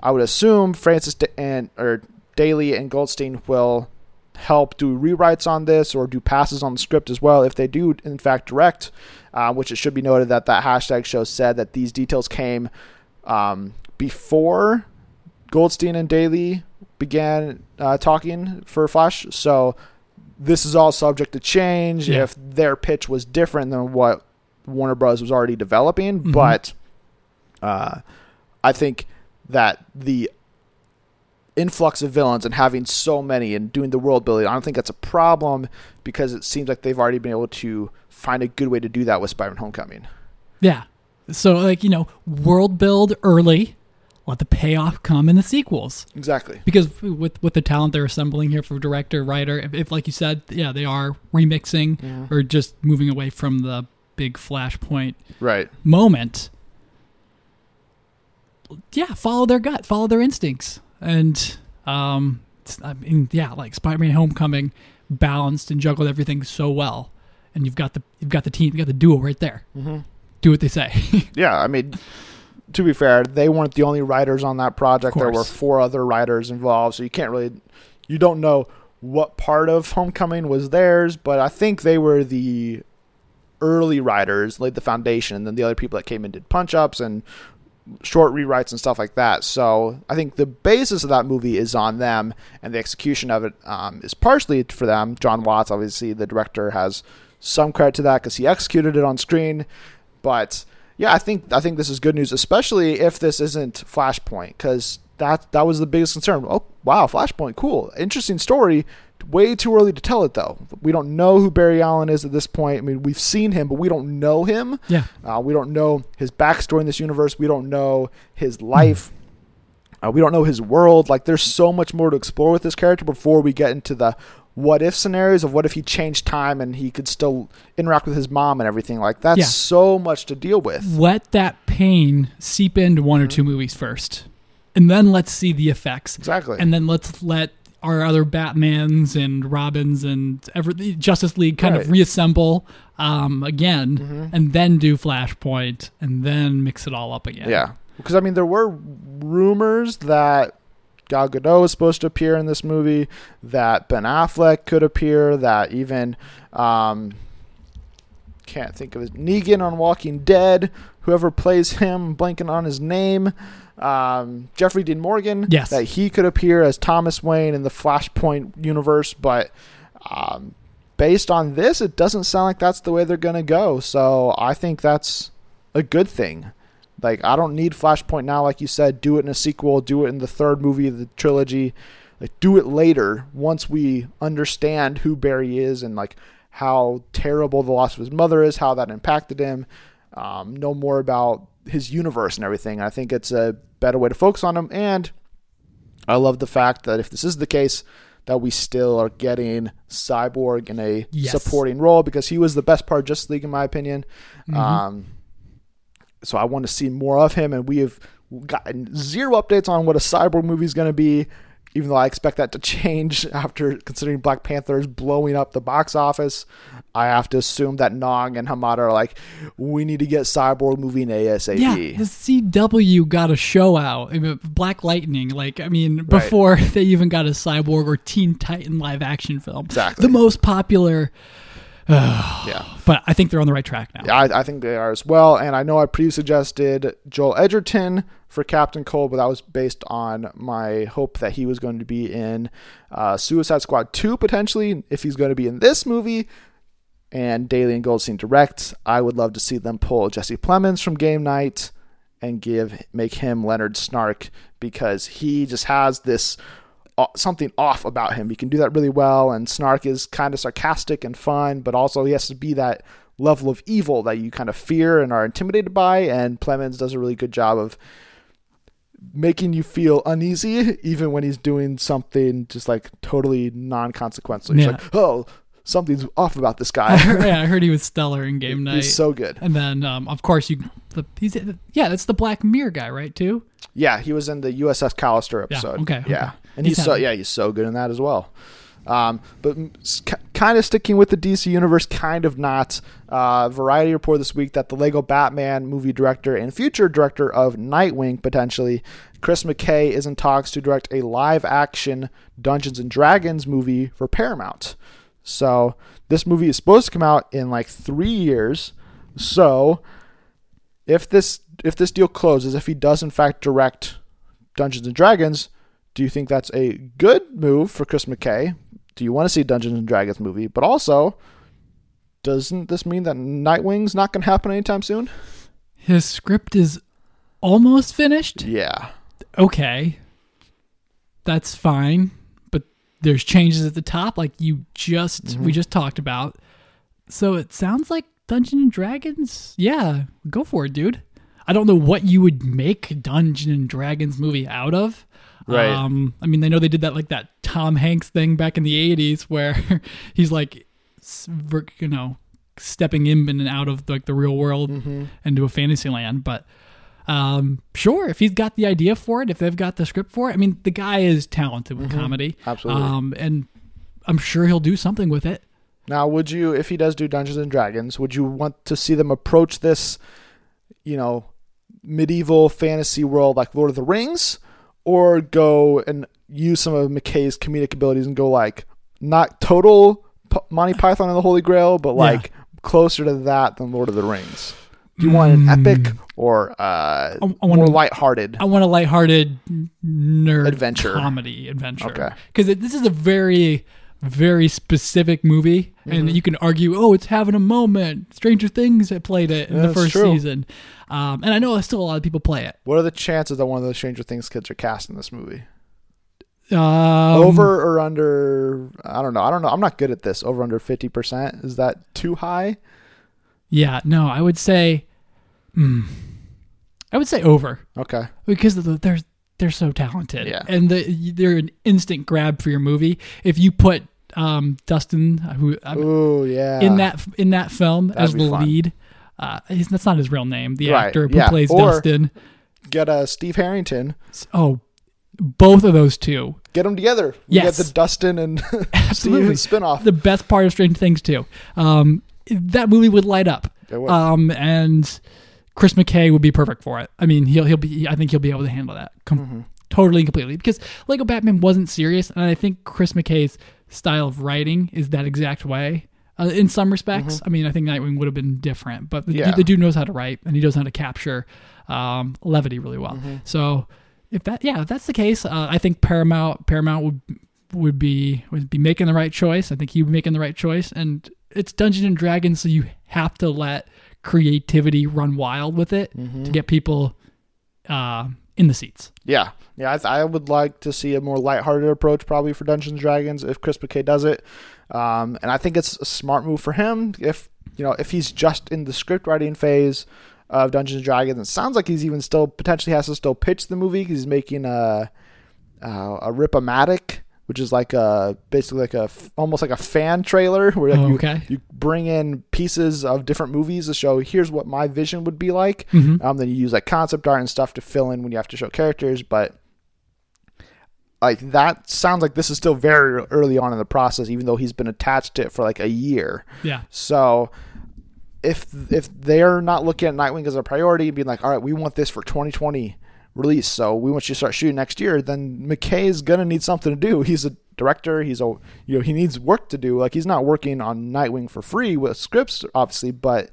I would assume Francis and or Daly and Goldstein will help do rewrites on this or do passes on the script as well if they do in fact direct uh, which it should be noted that that hashtag show said that these details came um, before goldstein and daly began uh, talking for flash so this is all subject to change Yeah. if their pitch was different than what warner bros was already developing but uh, i think that the influx of villains and having so many and doing the world building, I don't think that's a problem because it seems like they've already been able to find a good way to do that with Spider-Man: Homecoming. Yeah. So, like, you know, world build early, let the payoff come in the sequels. Exactly. Because with with the talent they're assembling here for director, writer, if, if like you said, yeah, they are remixing or just moving away from the big flashpoint Right. moment. Yeah, follow their gut, follow their instincts, and um, I mean, yeah, like Spider-Man: Homecoming balanced and juggled everything so well, and you've got the you've got the team, you got the duo right there. Mm-hmm. Do what they say. Yeah, I mean, to be fair, they weren't the only writers on that project. There were four other writers involved, so you can't really, you don't know what part of Homecoming was theirs, but I think they were the early writers, laid the foundation, and then the other people that came in did punch ups and short rewrites and stuff like that. So I think the basis of that movie is on them, and the execution of it um, is partially for them. John Watts, obviously, the director, has some credit to that because he executed it on screen. But yeah, I think I think this is good news, especially if this isn't Flashpoint, because that that was the biggest concern. Oh wow, Flashpoint, cool, interesting story. Way too early to tell it though. We don't know who Barry Allen is at this point. I mean, we've seen him, but we don't know him. yeah, Uh, we don't know his backstory in this universe. We don't know his life. Uh, we don't know his world. Like, there's so much more to explore with this character before we get into the what if scenarios of what if he changed time and he could still interact with his mom and everything. Like, that's Yeah. so much to deal with. let that pain seep into one or two movies first, and then let's see the effects. Exactly. and then let's let our other Batmans and Robins and every Justice League kind of reassemble um, again, and then do Flashpoint, and then mix it all up again. Yeah, because I mean, there were rumors that Gal Gadot was supposed to appear in this movie, that Ben Affleck could appear, that even um, can't think of his Negan on Walking Dead, whoever plays him, blanking on his name. Um, Jeffrey Dean Morgan, Yes. that he could appear as Thomas Wayne in the Flashpoint universe, but um, based on this, it doesn't sound like that's the way they're going to go. So I think that's a good thing. Like I don't need Flashpoint now, like you said. Do it in a sequel. Do it in the third movie of the trilogy. Like do it later once we understand who Barry is and like how terrible the loss of his mother is, how that impacted him. Um, know more about his universe and everything. I think it's a better way to focus on him. And I love the fact that if this is the case, that we still are getting Cyborg in a Yes. supporting role because he was the best part of Justice League in my opinion. Um, so I want to see more of him, and we have gotten zero updates on what a cyborg movie is going to be. Even though I expect that to change after considering Black Panther is blowing up the box office, I have to assume that Nong and Hamada are like, we need to get Cyborg moving ASAP. Yeah, the CW got a show out. I mean, Black Lightning, like I mean, before they even got a Cyborg or Teen Titan live action film. Exactly. The most popular, yeah. but I think they're on the right track now. Yeah, I, I think they are as well. And I know I previously suggested Joel Edgerton for Captain Cold, but that was based on my hope that he was going to be in uh, Suicide Squad 2 potentially. If he's going to be in this movie and Daley and Goldstein direct, I would love to see them pull Jesse Plemons from Game Night and give make him Leonard Snart because he just has this something off about him. He can do that really well, and Snart is kind of sarcastic and fun, but also he has to be that level of evil that you kind of fear and are intimidated by. And Plemons does a really good job of making you feel uneasy, even when he's doing something just like totally non-consequential. Yeah. like, oh, something's off about this guy. yeah, I heard he was stellar in Game Night. he's so good. and then, um, of course, you. The, he's yeah, that's the Black Mirror guy, right? Too. Yeah, he was in the USS Callister episode. okay, okay. Yeah, and He's he's, so yeah he's so good in that as well. Um, but kind of sticking with the DC universe, kind of not. Uh, Variety report this week that the Lego Batman movie director and future director of Nightwing potentially, Chris McKay, is in talks to direct a live-action Dungeons and Dragons movie for Paramount. So this movie is supposed to come out in like three years. So if this if this deal closes, if he does in fact direct Dungeons and Dragons, do you think that's a good move for Chris McKay? Do you want to see a Dungeons and Dragons movie? But also, doesn't this mean that Nightwing's not going to happen anytime soon? His script is almost finished. Yeah. okay, that's fine, but there's changes at the top, like you just Mm-hmm. we just talked about. So it sounds like Dungeons and Dragons. Yeah, go for it, dude. I don't know what you would make a Dungeon and Dragons movie out of. Right. Um, I mean, they know they did that like that Tom Hanks thing back in the '80s, where he's like, you know, stepping in and out of like the real world Mm-hmm. into a fantasy land. But um, sure, if he's got the idea for it, if they've got the script for it, I mean, the guy is talented with comedy, Mm-hmm. Absolutely. um, and I'm sure he'll do something with it. Now, would you, if he does do Dungeons and Dragons, would you want to see them approach this, you know, medieval fantasy world like Lord of the Rings, or go and use some of McKay's comedic abilities and go like not total P- Monty Python and the Holy Grail, but like closer to that than Lord of the Rings? Do you want an epic or uh, I- I wanna- more lighthearted? I want a lighthearted nerd Adventure. comedy adventure. Okay. because this is a very very specific movie, Mm-hmm. and you can argue, oh, it's having a moment. Stranger Things played it in Yeah, the first season, um, and I know still a lot of people play it. What are the chances that one of the Stranger Things kids are cast in this movie? Um, over or under i don't know i don't know i'm not good at this over under 50% is that too high Yeah, no, I would say, hmm, I would say over. okay because of the, they're they're so talented, Yeah. and the, they're an instant grab for your movie. If you put um, Dustin, who yeah in that in that film as the fun. lead, uh, that's not his real name. The Right, actor who yeah. plays Or- Dustin. get a steve harrington Oh, both of those two. Get them together. We Yes. get the Dustin and Absolutely. Steve spinoff. The best part of Strange Things too. Um, that movie would light up. It would. Um, and Chris McKay would be perfect for it. I mean, he'll he'll be. I think he'll be able to handle that com- Mm-hmm. totally and completely because Lego Batman wasn't serious, and I think Chris McKay's style of writing is that exact way. Uh, in some respects, I mean, I think Nightwing would have been different, but the, Mm-hmm. Yeah. the dude knows how to write and he knows how to capture um, levity really well. Mm-hmm. So, if that, yeah, if that's the case, uh, I think Paramount Paramount would would be would be making the right choice. I think he would be making the right choice, and it's Dungeons and Dragons, so you have to let creativity run wild with it Mm-hmm. to get people uh, in the seats. Yeah, yeah. I, th- I would like to see a more lighthearted approach, probably for Dungeons and Dragons, if Chris McKay does it. Um, and I think it's a smart move for him if you know if he's just in the script writing phase of Dungeons and Dragons. It sounds like he's even still potentially has to still pitch the movie 'cause he's making a uh, a Rip-O-Matic, which is like a basically like a almost like a fan trailer where Oh, you okay. you bring in pieces of different movies to show here's what my vision would be like. Mhm. Um, then you use like concept art and stuff to fill in when you have to show characters, but like that sounds like this is still very early on in the process, even though he's been attached to it for like a year. Yeah. So if if they're not looking at Nightwing as a priority being like, all right, we want this for 2020 release, so we want you to start shooting next year, then McKay is gonna need something to do. He's a director. He's a you know he needs work to do. Like he's not working on Nightwing for free with scripts, obviously, but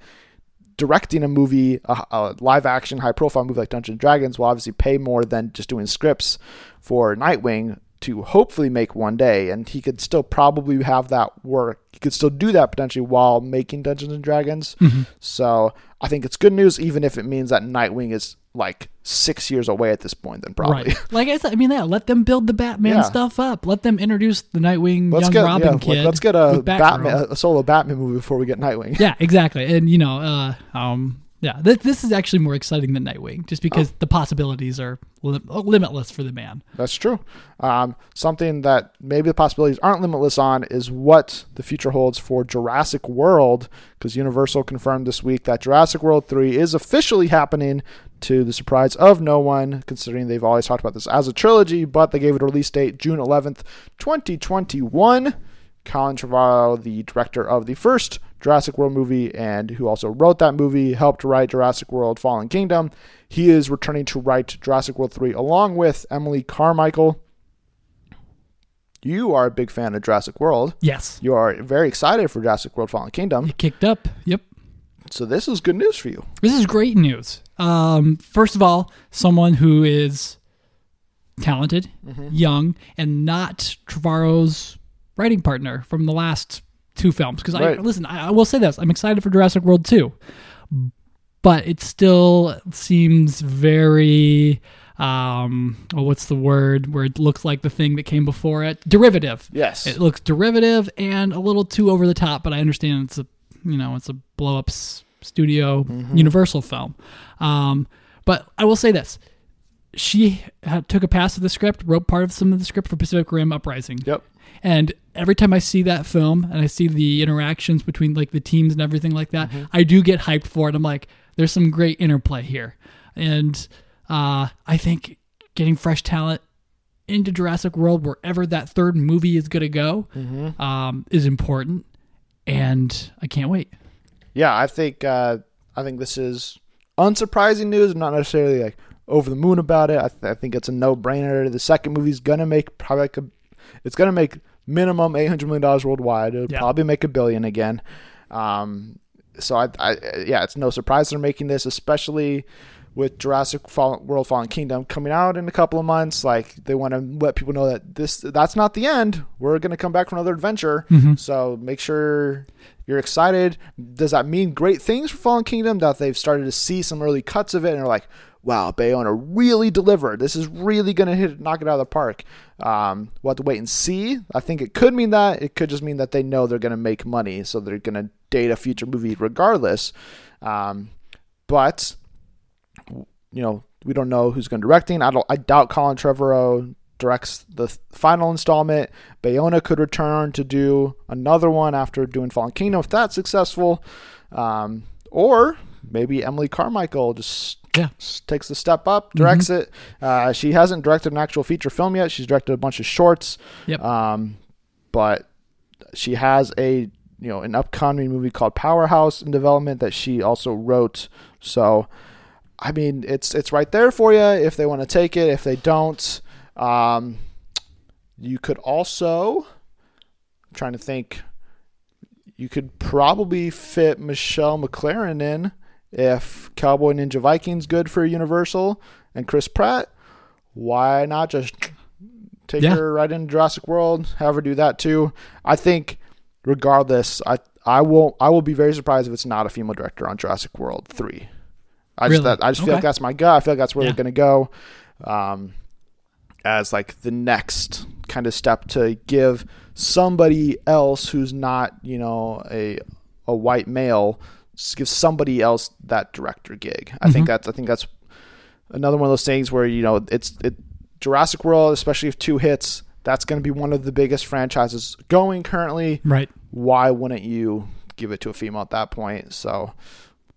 directing a movie, a, a live action, high profile movie like Dungeons and Dragons will obviously pay more than just doing scripts for Nightwing to hopefully make one day. And he could still probably have that work. He could still do that potentially while making Dungeons and Dragons. Mm-hmm. So I think it's good news, even if it means that Nightwing is like six years away at this point, then probably. Right. Like I said, I mean, yeah, let them build the Batman Yeah. stuff up. Let them introduce the Nightwing Let's young get Robin yeah, kid. let's get a. Batman, a solo Batman movie before we get Nightwing. Yeah, exactly. And you know, uh, um, yeah, th- this is actually more exciting than Nightwing, just because the possibilities are li- limitless for the man. That's true. Um, something that maybe the possibilities aren't limitless on is what the future holds for Jurassic World, because Universal confirmed this week that Jurassic World 3 is officially happening to the surprise of no one, considering they've always talked about this as a trilogy, but they gave it a release date June 11th, 2021. Colin Trevorrow, the director of the first Jurassic World movie and who also wrote that movie, helped write Jurassic World Fallen Kingdom. He is returning to write Jurassic World 3 along with Emily Carmichael. You are a big fan of Jurassic World. Yes, You are very excited for Jurassic World Fallen Kingdom. you kicked up. Yep. So this is good news for you. This is great news. Um, first of all, someone who is talented, young, and not Trevorrow's writing partner from the last two films. Because I listen, I, I will say this: I'm excited for Jurassic World 2, but it still seems very. Um, well, what's the word where it looks like the thing that came before it? Derivative. Yes. It looks derivative and a little too over the top, but I understand it's a you know it's a blow up s- studio Universal film. Um, but I will say this: she had, took a pass at the script, wrote part of some of the script for Pacific Rim Uprising. Yep. And every time I see that film and I see the interactions between like the teams and everything like that, I do get hyped for it. I'm like, there's some great interplay here, and uh, I think getting fresh talent into Jurassic World, wherever that third movie is going to go, um, is important, and I can't wait. yeah, I think uh, I think this is unsurprising news. I'm not necessarily like over the moon about it. I, th- I think it's a no brainer. The second movie's gonna make probably like a, it's gonna make minimum eight hundred million dollars worldwide. It'll Yeah. probably make a billion again. Um, so I, I, yeah, it's no surprise they're making this, especially with Jurassic World Fallen Kingdom coming out in a couple of months. Like they want to let people know that this that's not the end. We're gonna come back for another adventure. So make sure you're excited. Does that mean great things for Fallen Kingdom that they've started to see some early cuts of it and are like, wow, Bayona really delivered. This is really gonna hit knock it out of the park. Um, we'll have to wait and see. I think it could mean that. It could just mean that they know they're gonna make money, so they're gonna date a future movie regardless. Um, but you know, we don't know who's going to directing. I don't. I doubt Colin Trevorrow directs the th- final installment. Bayona could return to do another one after doing Fallen Kingdom if that's successful, um, or maybe Emily Carmichael just Yeah. s- takes the step up, directs it. Uh, she hasn't directed an actual feature film yet. She's directed a bunch of shorts. Yep. Um, but she has a you know an upcoming movie called Powerhouse in development that she also wrote. So, I mean, it's it's right there for you if they want to take it. If they don't, um, you could also. I'm trying to think. You could probably fit Michelle MacLaren in if Cowboy Ninja Vikings good for Universal and Chris Pratt. Why not just take Yeah. her right into Jurassic World? Have her do that too. I think, regardless, I I will I will be very surprised if it's not a female director on Jurassic World three. I just Really? that, I just feel like that's my gut. I feel like that's where Yeah. they're gonna go. Um, as like the next kind of step to give somebody else who's not you know a a white male give somebody else that director gig. I think that's I think that's another one of those things where you know it's it Jurassic World, especially if two hits, that's going to be one of the biggest franchises going currently. Right. Why wouldn't you give it to a female at that point? So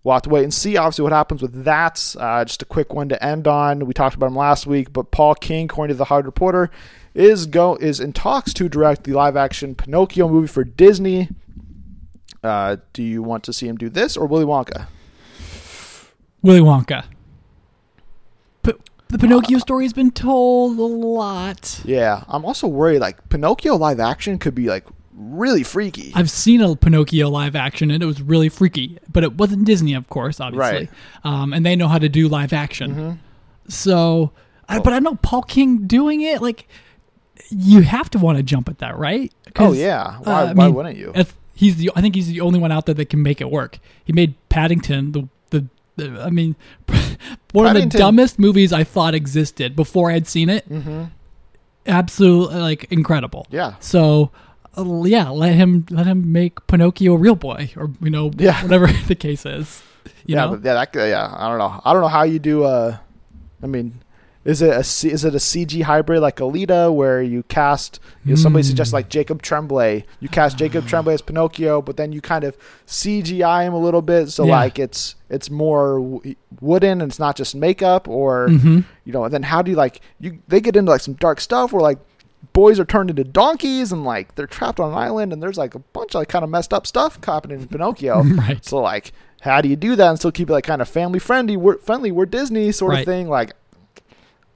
we'll have to wait and see. Obviously, what happens with that. Uh, just a quick one to end on. We talked about him last week, but Paul King, according to the Hollywood Reporter, is go is in talks to direct the live action Pinocchio movie for Disney. Uh, do you want to see him do this or Willy Wonka? Willy Wonka. But the Pinocchio story has been told a lot. Yeah, I'm also worried. Like Pinocchio live action could be like really freaky. I've seen a Pinocchio live action and it was really freaky, but it wasn't Disney, of course, obviously. Right. Um, and they know how to do live action. Mm-hmm. So, I, but I know Paul King doing it. Like, you have to want to jump at that, right? Oh yeah, why, uh, why mean, wouldn't you? he's the, I think he's the only one out there that can make it work. He made Paddington the the. the I mean, one of the dumbest movies I thought existed before I'd seen it. Mm-hmm. Absolutely, like incredible. Yeah, So, uh, yeah, let him let him make Pinocchio a real boy, or you know, Yeah. whatever the case is. You yeah, know, but yeah, that, yeah. I don't know. I don't know how you do. Uh, I mean, is it a C, is it a CG hybrid like Alita where you cast? You know, somebody Hmm. suggests like Jacob Tremblay. You cast Jacob Tremblay as Pinocchio, but then you kind of CGI him a little bit, so Yeah. like it's it's more wooden and it's not just makeup, or hmm you know. And then how do you like you? They get into like some dark stuff where like boys are turned into donkeys and like they're trapped on an island and there's like a bunch of like kind of messed up stuff happening in Pinocchio. right. So like, how do you do that and still keep it like kind of family friendly? We're friendly. We're Disney sort Right. of thing. Like,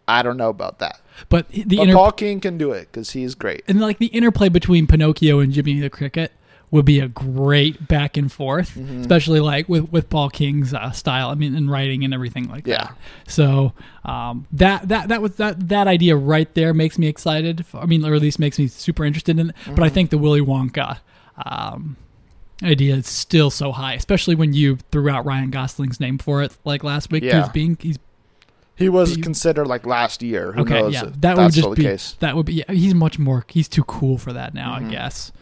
I don't know about that. But the but inter- Paul King can do it because he's great. and like the interplay between Pinocchio and Jimmy the Cricket would be a great back and forth, Mhm. especially like with with Paul King's uh, style. I mean, and writing and everything like Yeah. that. So um, that that that was that that idea right there makes me excited. I mean, or at least makes me super interested in it. But I Mhm. think the Willy Wonka. Um, idea is still so high especially when you threw out ryan gosling's name for it like last week Yeah. being he's He was considered like last year. Who okay knows yeah that would just be case. that would be yeah, he's much more he's too cool for that now Mhm. i guess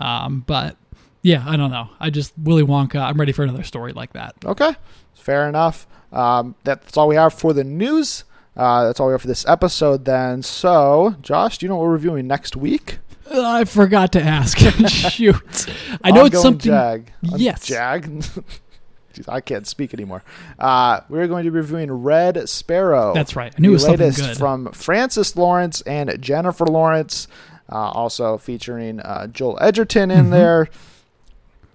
um but yeah i don't know i just willy wonka i'm ready for another story like that Okay, fair enough. Um, that's all we have for the news. Uh, that's all we have for this episode. Then, so Josh, do you know what we're reviewing next week? Uh, i forgot to ask shoot i know it's something Jag. Yes. Jag. Jeez, I can't speak anymore. Uh, we're going to be reviewing Red Sparrow. that's right i knew it was latest from Francis Lawrence and Jennifer Lawrence, also featuring uh, Joel Edgerton in Mhm. there.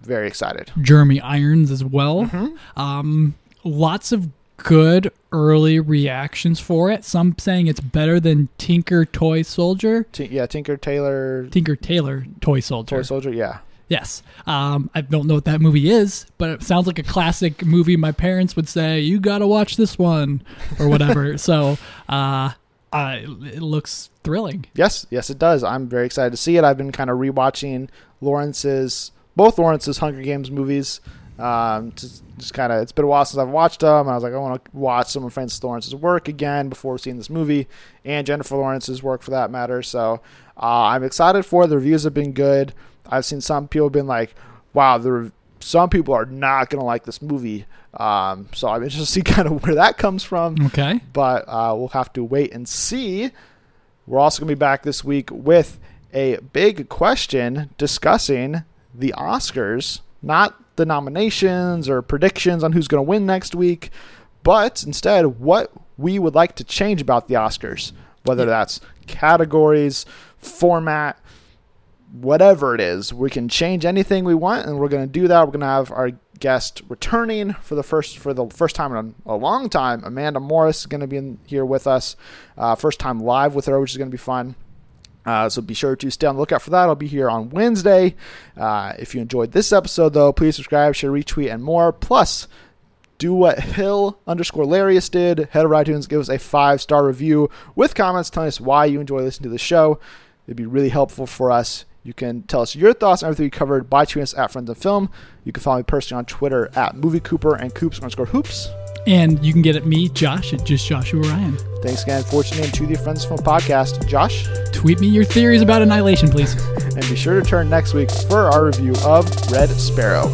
Very excited. jeremy irons as well Mhm. um lots of good early reactions for it some saying it's better than tinker toy soldier T- yeah, Tinker Tailor, tinker Tailor toy soldier Toy Soldier. Yeah, Yes. Um, I don't know what that movie is, but it sounds like a classic movie. My parents would say, "You got to watch this one," or whatever. so, uh, I, it looks thrilling. yes, yes, it does. I'm very excited to see it. I've been kind of rewatching Lawrence's both Lawrence's Hunger Games movies. Um, just, just kind of, it's been a while since I've watched them. I was like, I want to watch some of Francis Lawrence's work again before seeing this movie, and Jennifer Lawrence's work for that matter. So uh, I'm excited for it. The reviews have been good. I've seen some people been like, "Wow, the some people are not gonna like this movie." Um, so I'm interested to see kind of where that comes from Okay. but uh, we'll have to wait and see. We're also going to be back this week with a big question discussing the Oscars, not the nominations or predictions on who's going to win next week, but instead what we would like to change about the Oscars, whether that's categories, format, whatever it is. We can change anything we want, and we're going to do that. We're going to have our guest returning for the first for the first time in a, long time. Amanda Morris is going to be in here with us, uh, first time live with her, which is going to be fun. Uh, so be sure to stay on the lookout for that. I'll be here on Wednesday. Uh, if you enjoyed this episode, though, please subscribe, share, retweet, and more. Plus, do what Hill underscore Larius did. Head over iTunes, give us a five star review with comments telling us why you enjoy listening to the show. It'd be really helpful for us. You can tell us your thoughts on everything we covered by tweeting us at Friends of Film. You can follow me personally on Twitter at Movie Cooper and Coops underscore Hoops. And you can get at me, Josh, at just Joshua Ryan. Thanks again for tuning in to the Friends of Film podcast. Josh, Tweet me your theories about Annihilation, please. and be sure to turn next week for our review of Red Sparrow.